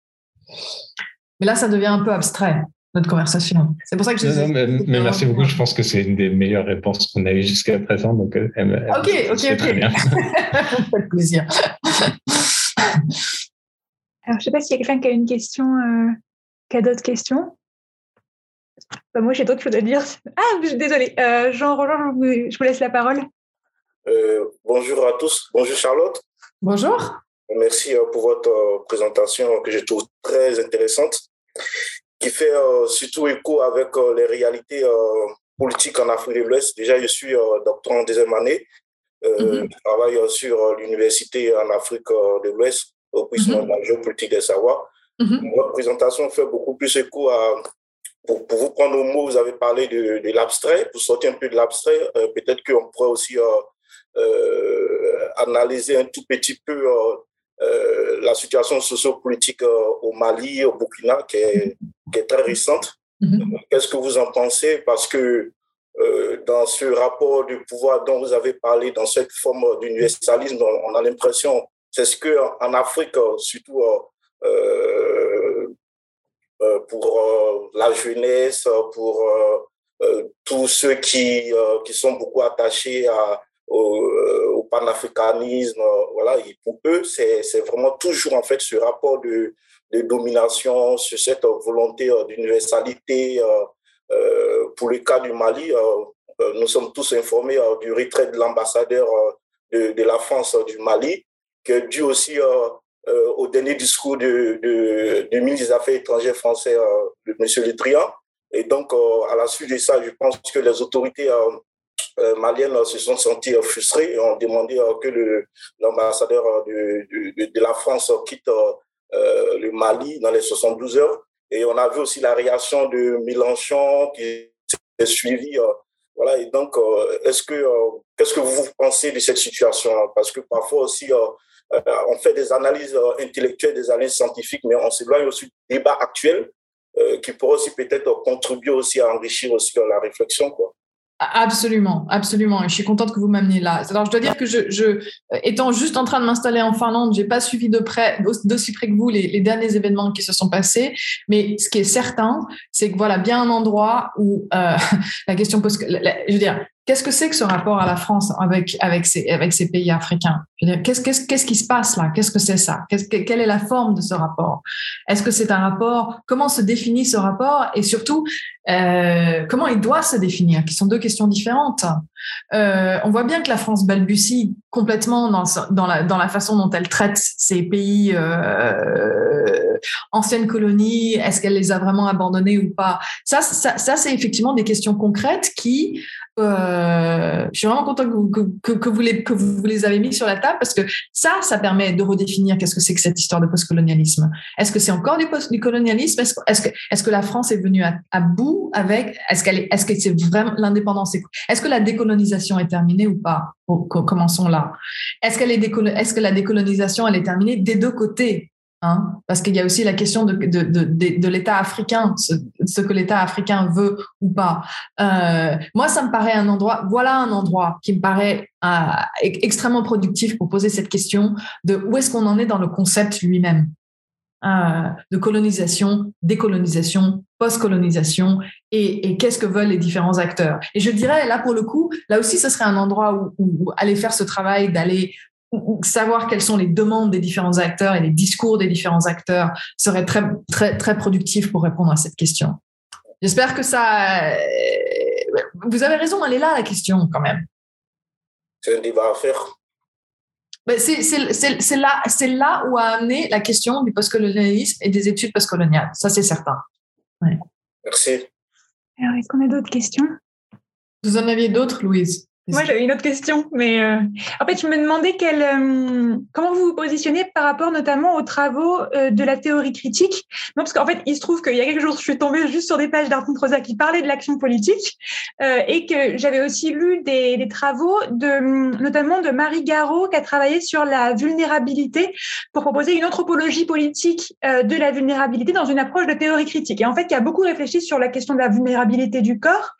Mais là, ça devient un peu abstrait, notre conversation. C'est pour ça que je non, mais, mais, merci beaucoup. Je pense que c'est une des meilleures réponses qu'on a eues jusqu'à présent. Donc, euh, ok, ok, ok. Très bien. (laughs) (laughs) ça fait plaisir. Alors, je ne sais pas s'il y a quelqu'un qui a une question, euh, qui a d'autres questions. Bah, moi, j'ai d'autres choses à dire. Ah, désolé. Euh, Jean-Roland, je vous laisse la parole. Euh, bonjour à tous. Bonjour Charlotte. Bonjour. Merci pour votre présentation que je trouve très intéressante qui fait euh, surtout écho avec euh, les réalités euh, politiques en Afrique de l'Ouest. Déjà, je suis doctorant en deuxième année. Mm-hmm. Je travaille sur l'université en Afrique de l'Ouest au puissant mm-hmm. de la géopolitique des savoirs. Mm-hmm. Votre présentation fait beaucoup plus écho à, pour, pour, vous prendre au mot, vous avez parlé de, de l'abstrait, pour sortir un peu de l'abstrait, peut-être qu'on pourrait aussi euh, analyser un tout petit peu euh, la situation sociopolitique euh, au Mali, au Burkina, qui est, qui est très récente. Mm-hmm. Qu'est-ce que vous en pensez? Parce que euh, dans ce rapport du pouvoir dont vous avez parlé, dans cette forme d'universalisme, on a l'impression, c'est ce qu'en Afrique, surtout euh, pour la jeunesse, pour tous ceux qui, qui sont beaucoup attachés à, au panafricanisme. Voilà, et pour eux, c'est vraiment toujours en fait ce rapport de, de domination, sur cette volonté euh, d'universalité. Euh, euh, pour le cas du Mali, nous sommes tous informés du retrait de l'ambassadeur de, la France du Mali, qui est dû aussi au dernier discours du de, de, ministre des Affaires étrangères français, M. Le Drian. Et donc, à la suite de ça, je pense que les autorités maliennes se sont sentis euh, frustrés et ont demandé euh, que l'ambassadeur de, de, la France quitte le Mali dans les 72 heures. Et on a vu aussi la réaction de Mélenchon qui s'est suivie Voilà, et donc, est-ce que, qu'est-ce que vous pensez de cette situation Parce que parfois aussi, on fait des analyses intellectuelles, des analyses scientifiques, mais on s'éloigne aussi du débat actuel qui pourrait aussi peut-être contribuer aussi à enrichir aussi la réflexion, quoi. Absolument, absolument. Et je suis contente que vous m'ameniez là. Alors, je dois dire que je, je étant juste en train de m'installer en Finlande, j'ai pas suivi de près, d'aussi près que vous, les, les, derniers événements qui se sont passés. Mais ce qui est certain, c'est que voilà, bien un endroit où euh, (laughs) la question pose, je veux dire, Qu'est-ce que c'est que ce rapport à la France avec, avec, ces, avec ces pays africains? Qu'est-ce qu'est-ce qu'est-ce qui se passe là? Qu'est-ce que c'est ça? Quelle est la forme de ce rapport? Est-ce que c'est un rapport Comment se définit ce rapport? Et surtout, euh, comment il doit se définir? Qui sont deux questions différentes. Euh, on voit bien que la France balbutie complètement dans, dans, la, dans la façon dont elle traite ces pays euh, anciennes colonies. Est-ce qu'elle les a vraiment abandonnés ou pas? Ça, ça, ça c'est effectivement des questions concrètes qui euh, je suis vraiment content que que, vous les, que vous les avez mis sur la table parce que ça, ça permet de redéfinir qu'est-ce que c'est que cette histoire de postcolonialisme. Est-ce que c'est encore du, post, du colonialisme? Est-ce est que, est que la France est venue à, bout avec Est-ce qu'elle est, est-ce que c'est vraiment l'indépendance Est-ce que la décolonisation est terminée ou pas? Commençons là. Est-ce qu'elle est, est-ce que la décolonisation elle est terminée des deux côtés? Hein, parce qu'il y a aussi la question de, de, de, de l'État africain, ce, ce que l'État africain veut ou pas. Euh, moi, ça me paraît un endroit, voilà un endroit qui me paraît euh, extrêmement productif pour poser cette question de où est-ce qu'on en est dans le concept lui-même euh, de colonisation, décolonisation, post-colonisation et, qu'est-ce que veulent les différents acteurs. Et je dirais, là, pour le coup, là aussi, ce serait un endroit où aller faire ce travail, d'aller savoir quelles sont les demandes des différents acteurs et les discours des différents acteurs serait très, très, très productif pour répondre à cette question. J'espère que ça. Euh, vous avez raison, elle est là la question quand même. C'est un débat à faire. C'est là, là où a amené la question du postcolonialisme et des études postcoloniales. Ça, c'est certain. Merci. Alors, est-ce qu'on a d'autres questions? Vous en aviez d'autres, Louise? Moi, j'avais une autre question, mais euh, en fait, je me demandais quel, euh, comment vous vous positionnez par rapport notamment aux travaux euh, de la théorie critique? Non, parce qu'en fait, il se trouve qu'il y a quelques jours, je suis tombée juste sur des pages d'Arton Rosa qui parlaient de l'action politique et que j'avais aussi lu des, des, travaux de, notamment de Marie Garot qui a travaillé sur la vulnérabilité pour proposer une anthropologie politique de la vulnérabilité dans une approche de théorie critique. Et en fait, qui a beaucoup réfléchi sur la question de la vulnérabilité du corps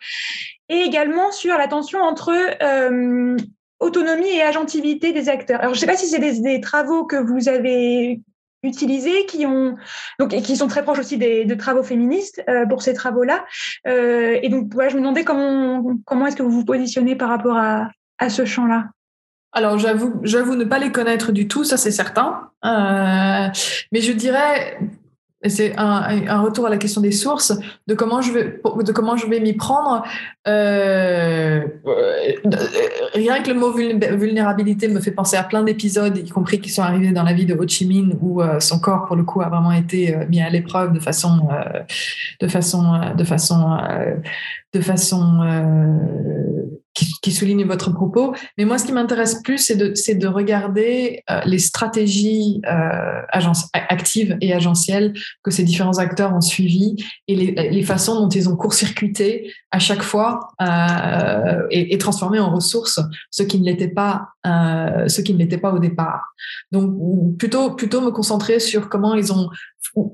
et également sur la tension entre euh, autonomie et agentivité des acteurs. Alors, je ne sais pas si c'est des, travaux que vous avez utilisés, qui et qui sont très proches aussi des de travaux féministes euh, pour ces travaux-là. Euh, et donc, je me demandais comment est-ce que vous vous positionnez par rapport à, ce champ-là? Alors j'avoue ne pas les connaître du tout, ça c'est certain. mais je dirais c'est un, un, retour à la question des sources, de comment je vais, de comment je vais m'y prendre. Euh, rien que le mot vulnérabilité me fait penser à plein d'épisodes, y compris qui sont arrivés dans la vie de Ho Chi Minh, où euh, son corps, pour le coup, a vraiment été euh, mis à l'épreuve de façon, euh, de façon, de façon, de façon qui, souligne votre propos. Mais moi, ce qui m'intéresse plus, c'est de, de, regarder euh, les stratégies euh, actives et agentielles que ces différents acteurs ont suivies et les, façons dont ils ont court-circuité à chaque fois euh, et, transformé en ressources ce qui ne l'était pas, euh, ce qui ne l'était pas au départ. Donc, plutôt, plutôt me concentrer sur comment ils ont,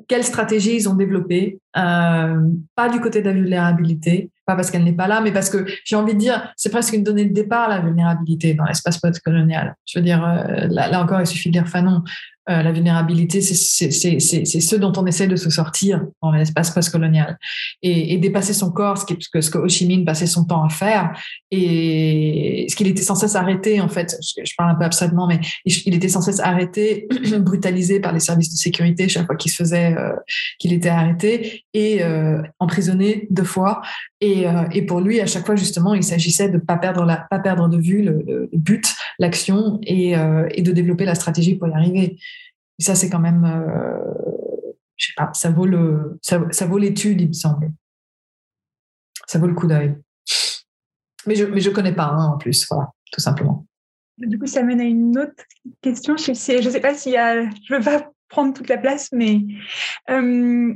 quelles stratégies ils ont développées, euh, pas du côté de la vulnérabilité, pas parce qu'elle n'est pas là, mais parce que j'ai envie de dire, c'est presque une donnée de départ, la vulnérabilité dans l'espace postcolonial. Je veux dire, euh, là, là, encore, il suffit de dire Fanon. Euh, la vulnérabilité, c'est ce dont on essaie de se sortir dans l'espace postcolonial et, et dépasser son corps, ce, qui, ce, que, ce que Ho Chi Minh passait son temps à faire et ce qu'il était sans cesse arrêté, en fait, je, je, parle un peu abstraitement, mais il était sans cesse arrêté, (clears throat) brutalisé par les services de sécurité chaque fois qu'il se faisait, euh, qu'il était arrêté et euh, emprisonné deux fois. Et, euh, et, pour lui, à chaque fois, justement, il s'agissait de pas perdre pas perdre de vue le, but, l'action et, euh, et de développer la stratégie pour y arriver. Ça, c'est quand même, euh, je sais pas, ça vaut le, ça, vaut l'étude, il me semble. Ça vaut le coup d'œil. Mais je, mais je connais pas hein, en plus, voilà, tout simplement. Du coup, ça mène à une autre question. Je sais, je sais pas s'il y a, je veux pas prendre toute la place, mais euh,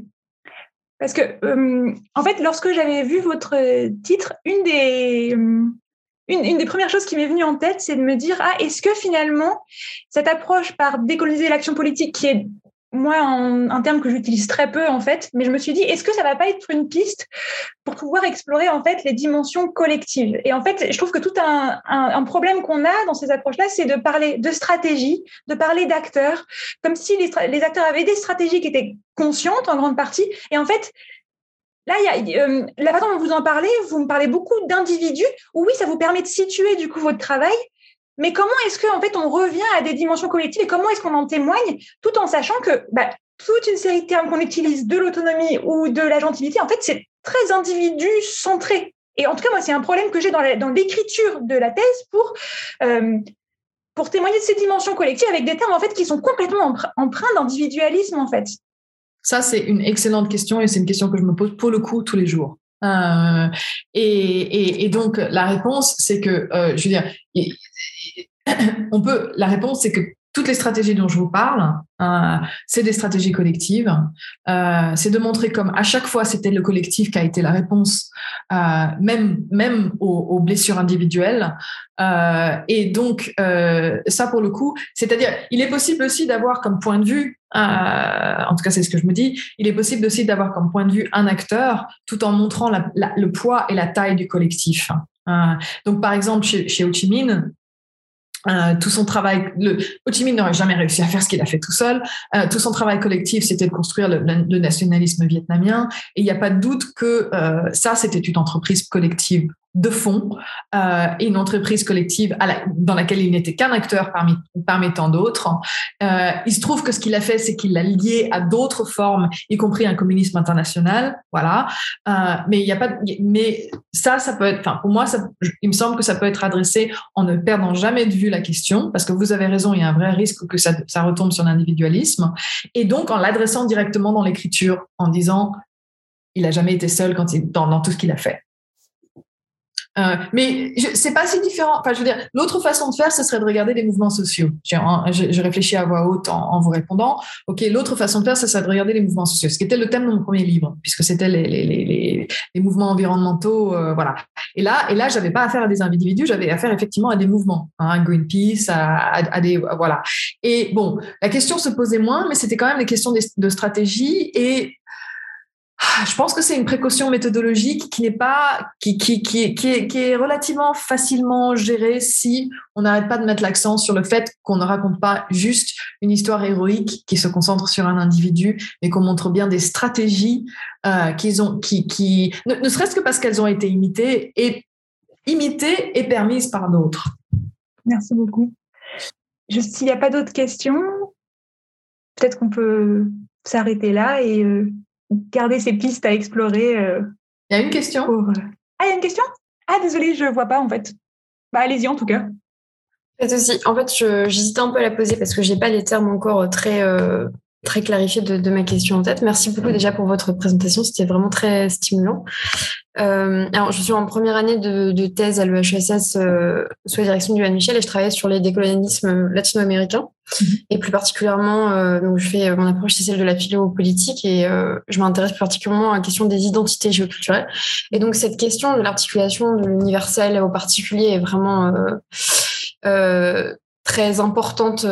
Parce que, euh, en fait, lorsque j'avais vu votre titre, une des, euh, une, des premières choses qui m'est venue en tête, c'est de me dire, ah, est-ce que finalement, cette approche par décoloniser l'action politique, qui est moi, un, terme que j'utilise très peu en fait, mais je me suis dit, est-ce que ça va pas être une piste pour pouvoir explorer en fait les dimensions collectives? Et en fait, je trouve que tout un, problème qu'on a dans ces approches-là, c'est de parler de stratégie, de parler d'acteurs, comme si les, les, acteurs avaient des stratégies qui étaient conscientes en grande partie. Et en fait, là, il y a, euh, la façon dont vous en parlez, vous me parlez beaucoup d'individus. Oui, ça vous permet de situer du coup votre travail, mais comment est-ce qu'en fait on revient à des dimensions collectives et comment est-ce qu'on en témoigne tout en sachant que bah, toute une série de termes qu'on utilise de l'autonomie ou de la gentilité, en fait, c'est très individu centré. Et en tout cas, moi, c'est un problème que j'ai dans l'écriture de la thèse pour, euh, pour témoigner de ces dimensions collectives avec des termes en fait qui sont complètement empreints d'individualisme en fait. Ça, c'est une excellente question et c'est une question que je me pose pour le coup tous les jours. Euh, et, et, donc, la réponse, c'est que, euh, je veux dire, (clears throat) on peut, la réponse, c'est que toutes les stratégies dont je vous parle, euh, c'est des stratégies collectives. Euh, c'est de montrer comme à chaque fois c'était le collectif qui a été la réponse, euh, même même aux, blessures individuelles. Et donc ça pour le coup, c'est-à-dire il est possible aussi d'avoir comme point de vue, en tout cas c'est ce que je me dis, il est possible aussi d'avoir comme point de vue un acteur tout en montrant le poids et la taille du collectif. donc par exemple chez, chez Ho Chi Minh, euh, tout son travail, le, Ho Chi Minh n'aurait jamais réussi à faire ce qu'il a fait tout seul. Euh, tout son travail collectif, c'était de construire le, le, nationalisme vietnamien. Et il n'y a pas de doute que euh, ça, c'était une entreprise collective de fond euh, et une entreprise collective dans laquelle il n'était qu'un acteur parmi, parmi tant d'autres. Euh, il se trouve que ce qu'il a fait, c'est qu'il l'a lié à d'autres formes, y compris un communisme international. Voilà. Euh, mais il n'y a pas. Mais ça, ça peut être. Enfin, pour moi, ça, il me semble que ça peut être adressé en ne perdant jamais de vue la question, parce que vous avez raison, il y a un vrai risque que ça, retombe sur l'individualisme, et donc en l'adressant directement dans l'écriture, en disant il n'a jamais été seul quand il, dans tout ce qu'il a fait. Euh, mais c'est pas si différent. Enfin, je veux dire, l'autre façon de faire, ce serait de regarder les mouvements sociaux. J'ai réfléchi à voix haute en, vous répondant. Ok, l'autre façon de faire, ce serait de regarder les mouvements sociaux, ce qui était le thème de mon premier livre, puisque c'était les, mouvements environnementaux, euh, voilà. Et là, et là, j'avais pas affaire à des individus, j'avais affaire effectivement à des mouvements, hein, Greenpeace, à, à, à, des, voilà. Et bon, la question se posait moins, mais c'était quand même les questions de, de stratégie et je pense que c'est une précaution méthodologique qui n'est pas, qui, qui, qui, est, qui est relativement facilement gérée si on n'arrête pas de mettre l'accent sur le fait qu'on ne raconte pas juste une histoire héroïque qui se concentre sur un individu, mais qu'on montre bien des stratégies euh, qu'ils ont, qui, qui ne, ne serait-ce que parce qu'elles ont été imitées et imitées et permises par d'autres. Merci beaucoup. S'il n'y a pas d'autres questions, peut-être qu'on peut s'arrêter là et euh, garder ces pistes à explorer. Euh, il y a une question. Euh, ah, il y a une question? Ah, désolée, je ne vois pas en fait. Bah, allez-y en tout cas. Aussi. En fait, j'hésitais un peu à la poser parce que je n'ai pas les termes encore très, euh, très clarifiés de, de, ma question en tête. Merci beaucoup déjà pour votre présentation. C'était vraiment très stimulant. Euh, alors, je suis en première année de, de thèse à l'EHSS euh, sous la direction du Michel et je travaille sur les décolonialismes latino-américains. Mhm. Et plus particulièrement, euh, donc je fais mon approche, c'est celle de la philo-politique et euh, je m'intéresse plus particulièrement à la question des identités géoculturelles. Et donc, cette question de l'articulation de l'universel au particulier est vraiment euh, très importante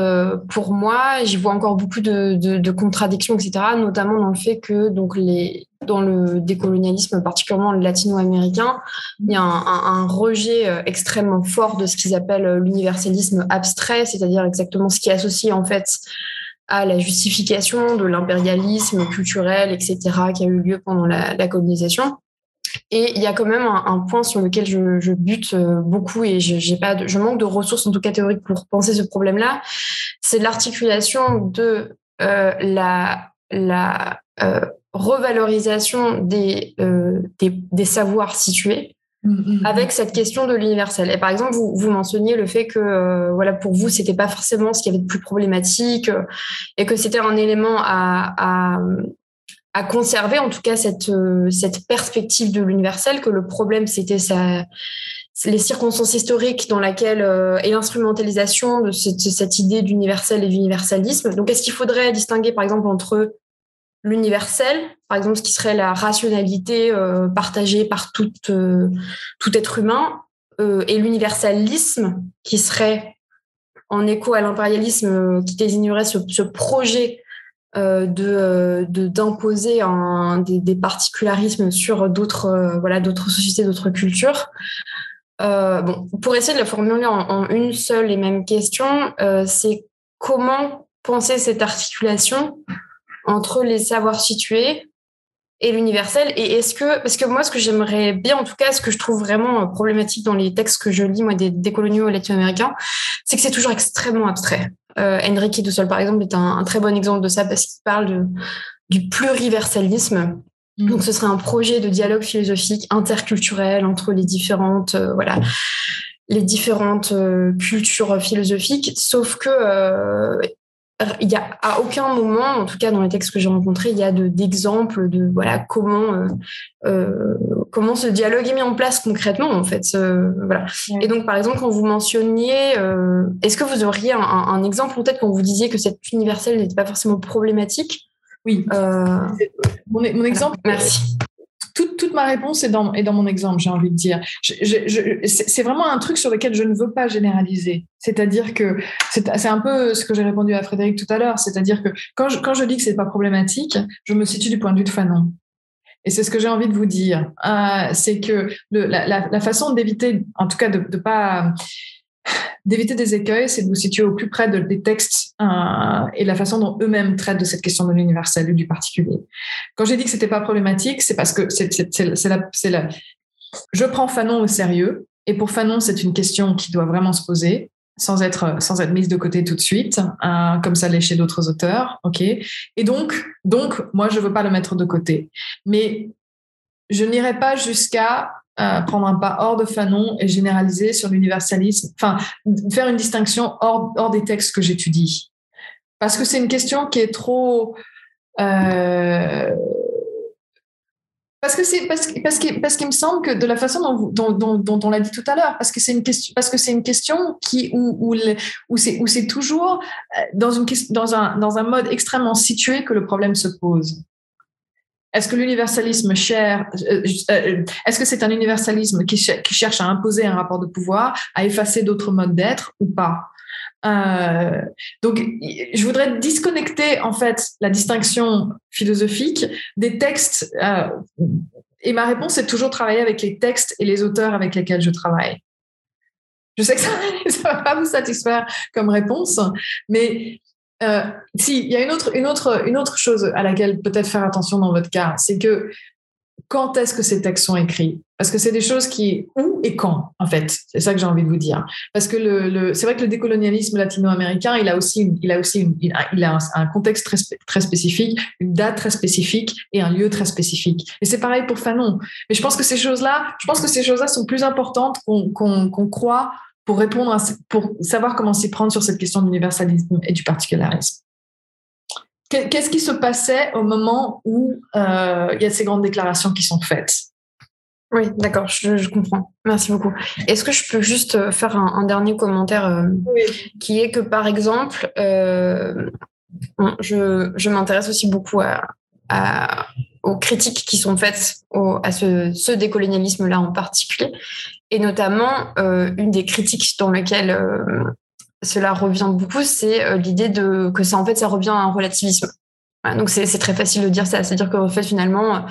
pour moi. J'y vois encore beaucoup de, contradictions, etc., notamment dans le fait que donc les dans le décolonialisme, particulièrement le latino-américain, il y a un, rejet extrêmement fort de ce qu'ils appellent l'universalisme abstrait, c'est-à-dire exactement ce qui est associé en fait à la justification de l'impérialisme culturel, etc., qui a eu lieu pendant la colonisation. Et il y a quand même un, un point sur lequel je, je bute beaucoup et je, j'ai pas de, je manque de ressources en tout cas théoriques pour penser ce problème-là. C'est l'articulation de euh, la, la euh, revalorisation des, euh, des, des, savoirs situés mmh, avec cette question de l'universel. Et par exemple, vous, vous mentionniez le fait que euh, voilà pour vous, c'était pas forcément ce qu'il y avait de plus problématique euh, et que c'était un élément à, à, à, conserver, en tout cas cette, euh, cette perspective de l'universel, que le problème c'était ça les circonstances historiques dans laquelle euh, et l'instrumentalisation de cette, cette idée d'universel et d'universalisme. Donc, est-ce qu'il faudrait distinguer, par exemple, entre l'universel, par exemple ce qui serait la rationalité euh, partagée par tout, euh, tout être humain, euh, et l'universalisme, qui serait en écho à l'impérialisme qui désignerait ce projet de d'imposer des, des, particularismes sur d'autres voilà d'autres sociétés d'autres cultures bon pour essayer de la formuler en, en une seule et même question c'est comment penser cette articulation entre les savoirs situés et l'universel Et est-ce que, parce que moi, ce que j'aimerais bien, en tout cas, ce que je trouve vraiment euh, problématique dans les textes que je lis, moi, des, des coloniaux latino-américains, c'est que c'est toujours extrêmement abstrait. Euh, Enrique Dussol, par exemple, est un, très bon exemple de ça parce qu'il parle de, du pluriversalisme. Mmh. Donc, ce serait un projet de dialogue philosophique interculturel entre les différentes, euh, voilà, les différentes euh, cultures philosophiques. Sauf que il y a à aucun moment, en tout cas dans les textes que j'ai rencontrés, il y a d'exemples de, voilà comment euh, euh, comment ce dialogue est mis en place concrètement en fait. voilà. Et donc par exemple quand vous mentionniez, euh, est-ce que vous auriez un, un exemple peut-être quand vous disiez que cette universelle n'était pas forcément problématique? Oui. Mon, mon, exemple. Merci toute, ma réponse est dans, mon exemple, j'ai envie de dire. c'est vraiment un truc sur lequel je ne veux pas généraliser. C'est-à-dire que c'est un peu ce que j'ai répondu à Frédéric tout à l'heure. C'est-à-dire que quand je, dis que c'est pas problématique, je me situe du point de vue de Fanon. Et c'est ce que j'ai envie de vous dire. Euh, c'est que la, la, façon d'éviter, en tout cas de ne pas d'éviter des écueils, c'est de vous situer au plus près de, des textes euh, et la façon dont eux-mêmes traitent de cette question de l'universel ou du particulier. Quand j'ai dit que c'était pas problématique, c'est parce que c'est je prends Fanon au sérieux et pour Fanon, c'est une question qui doit vraiment se poser sans être sans être mise de côté tout de suite, euh, comme ça l'est chez d'autres auteurs. Et donc donc moi je veux pas le mettre de côté, mais je n'irai pas jusqu'à prendre un pas hors de Fanon et généraliser sur l'universalisme, enfin, faire une distinction hors, hors des textes que j'étudie. Parce que c'est une question qui est trop. Euh, parce que c'est parce, parce qu'il parce qu'il me semble que de la façon dont, dont, dont, on l'a dit tout à l'heure, parce que c'est une question parce que c'est une question qui où où, où c'est où c'est toujours euh, dans une dans un dans un mode extrêmement situé que le problème se pose. Est-ce que l'universalisme cher, euh, euh, est-ce que c'est un universalisme qui, cherche à imposer un rapport de pouvoir, à effacer d'autres modes d'être ou pas? Euh, donc, je voudrais disconnecter en fait la distinction philosophique des textes. et ma réponse est toujours travailler avec les textes et les auteurs avec lesquels je travaille. Je sais que ça (laughs) ne va pas vous satisfaire comme réponse, mais euh, si, il y a une autre, une, autre, une autre chose à laquelle peut-être faire attention dans votre cas, c'est que quand est-ce que ces textes sont écrits? Parce que c'est des choses qui où et quand en fait? C'est ça que j'ai envie de vous dire. Parce que le, le c'est vrai que le décolonialisme latino-américain, il a aussi, il a aussi, il a, un, contexte très, très spécifique, une date très spécifique et un lieu très spécifique. Et c'est pareil pour Fanon. Mais je pense que ces choses-là, je pense que ces choses-là sont plus importantes qu'on qu'on croit pour répondre, pour savoir comment s'y prendre sur cette question d'universalisme et du particularisme. Qu'est-ce qui se passait au moment où euh, il y a ces grandes déclarations qui sont faites? Oui, d'accord, je, comprends. Merci beaucoup. Est-ce que je peux juste euh, faire un, dernier commentaire euh, qui est que, par exemple, je, je m'intéresse aussi beaucoup à, aux critiques qui sont faites à ce, ce décolonialisme-là en particulier. Et notamment, euh, une des critiques dans lesquelles euh, cela revient beaucoup, c'est euh, l'idée de que ça en fait ça revient à un relativisme. donc c'est très facile de dire ça, c'est-à-dire qu'en fait finalement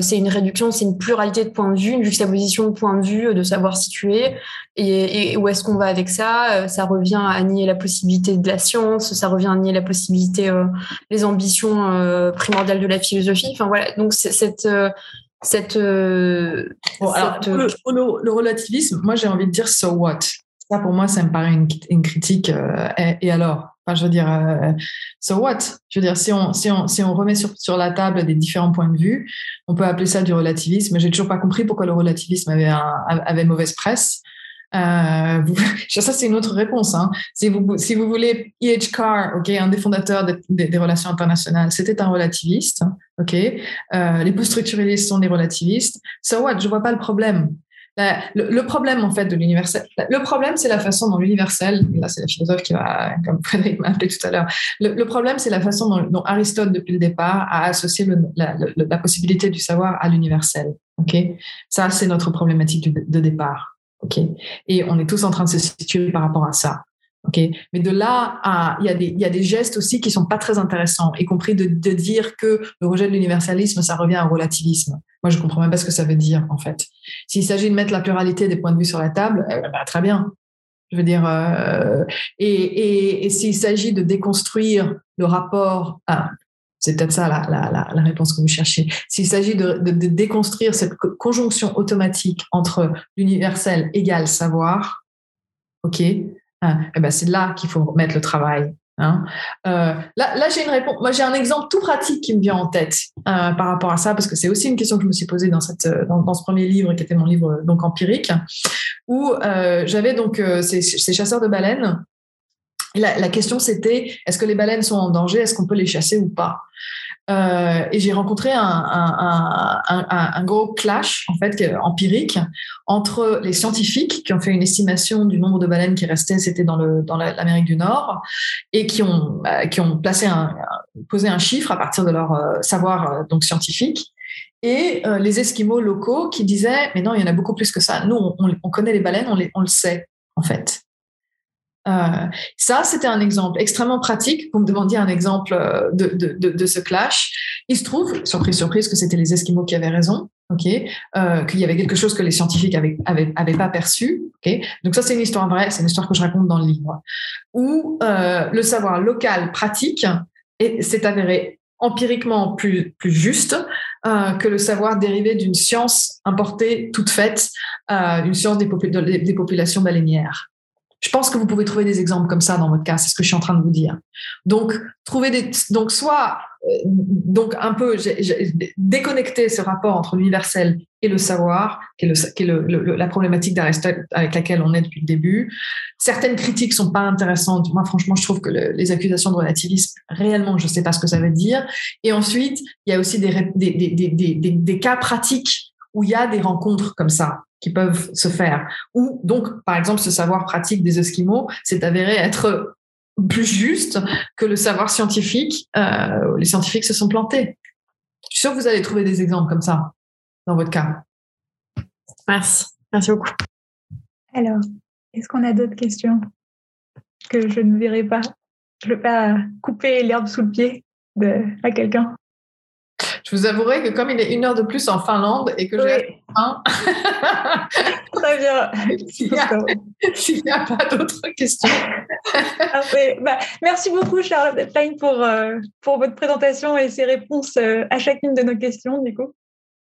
c'est une réduction, c'est une pluralité de points de vue, une juxtaposition de points de vue, de savoir situer et, et où est-ce qu'on va avec ça. ça revient à nier la possibilité de la science, ça revient à nier la possibilité, les ambitions primordiales de la philosophie. Enfin voilà, donc cette cette. Euh, alors, le, relativisme, moi j'ai envie de dire so what? Ça pour moi, ça me paraît une, critique. Euh, et, alors? Enfin, je veux dire, euh, so what? Je veux dire, si on, si on, si on remet sur, sur la table des différents points de vue, on peut appeler ça du relativisme. J'ai toujours pas compris pourquoi le relativisme avait, un, avait mauvaise presse. Euh, (laughs) ça, c'est une autre réponse. Hein. Si, vous, si vous voulez, E.H. Carr, ok, un des fondateurs des relations internationales, c'était un relativiste. ok. Euh, les post-structuralistes sont des relativistes. So what? Je vois pas le problème. Le, problème, en fait, de l'universel, le problème, c'est la façon dont l'universel, là, c'est la philosophe qui va, comme Frédéric m'a appelé tout à l'heure, le, problème, c'est la façon dont, Aristote, depuis le départ, a associé la, possibilité du savoir à l'universel. OK? Ça, c'est notre problématique de, départ. OK? Et on est tous en train de se situer par rapport à ça. OK? Mais de là il y, a des, gestes aussi qui sont pas très intéressants, y compris de, dire que le rejet de l'universalisme, ça revient au relativisme. Moi, je comprends même pas ce que ça veut dire, en fait. S'il s'agit de mettre la pluralité des points de vue sur la table, eh ben, très bien. Je veux dire, euh, et, et s'il s'agit de déconstruire le rapport, à, c'est peut-être ça la, réponse que vous cherchez. S'il s'agit de, déconstruire cette conjonction automatique entre l'universel égal savoir, ok, hein, eh ben c'est là qu'il faut mettre le travail. Hein. Euh, là, j'ai une réponse. Moi, j'ai un exemple tout pratique qui me vient en tête euh, par rapport à ça, parce que c'est aussi une question que je me suis posée dans, dans, ce premier livre, qui était mon livre donc empirique, où euh, j'avais donc euh, ces, chasseurs de baleines. La, la question, c'était est-ce que les baleines sont en danger? Est-ce qu'on peut les chasser ou pas? Euh, et j'ai rencontré un, gros clash en fait empirique entre les scientifiques qui ont fait une estimation du nombre de baleines qui restaient, c'était dans l'Amérique du Nord, et qui ont un, posé un chiffre à partir de leur euh, savoir euh, donc scientifique. Et les Esquimaux locaux qui disaient mais non il y en a beaucoup plus que ça. Nous on, on connaît les baleines, on le sait en fait. Euh, ça, c'était un exemple extrêmement pratique. Vous me demandiez un exemple euh, de, de, de, ce clash. Il se trouve, surprise, surprise, que c'était les Esquimaux qui avaient raison, ok, euh, qu'il y avait quelque chose que les scientifiques avaient, avaient, pas perçu, ok. Donc ça, c'est une histoire vraie, c'est une histoire que je raconte dans le livre, où le savoir local pratique s'est avéré empiriquement plus, plus juste que le savoir dérivé d'une science importée toute faite, euh, une science des, des populations baleinières. Je pense que vous pouvez trouver des exemples comme ça dans votre cas, c'est ce que je suis en train de vous dire. Donc, trouver des, donc soit, euh, donc un peu déconnecter ce rapport entre l'universel et le savoir, qui est, la problématique d'Aristote avec laquelle on est depuis le début. Certaines critiques sont pas intéressantes. Moi, franchement, je trouve que les accusations de relativisme, réellement, je sais pas ce que ça veut dire. Et ensuite, il y a aussi des cas pratiques où il y a des rencontres comme ça qui peuvent se faire. Ou donc, par exemple, ce savoir pratique des Esquimaux s'est avéré être plus juste que le savoir scientifique. Euh, les scientifiques se sont plantés. Je suis sûre que vous allez trouver des exemples comme ça dans votre cas. Merci. Merci beaucoup. Alors, est-ce qu'on a d'autres questions que je ne verrai pas? Je ne veux pas couper l'herbe sous le pied de, à quelqu'un. Je vous avouerai que comme il est une heure de plus en Finlande et que j'ai faim, (laughs) très bien. (laughs) S'il n'y a, pas d'autres questions. (laughs) Bah, merci beaucoup Charlotte Klein pour, euh, pour votre présentation et ses réponses euh, à chacune de nos questions du coup.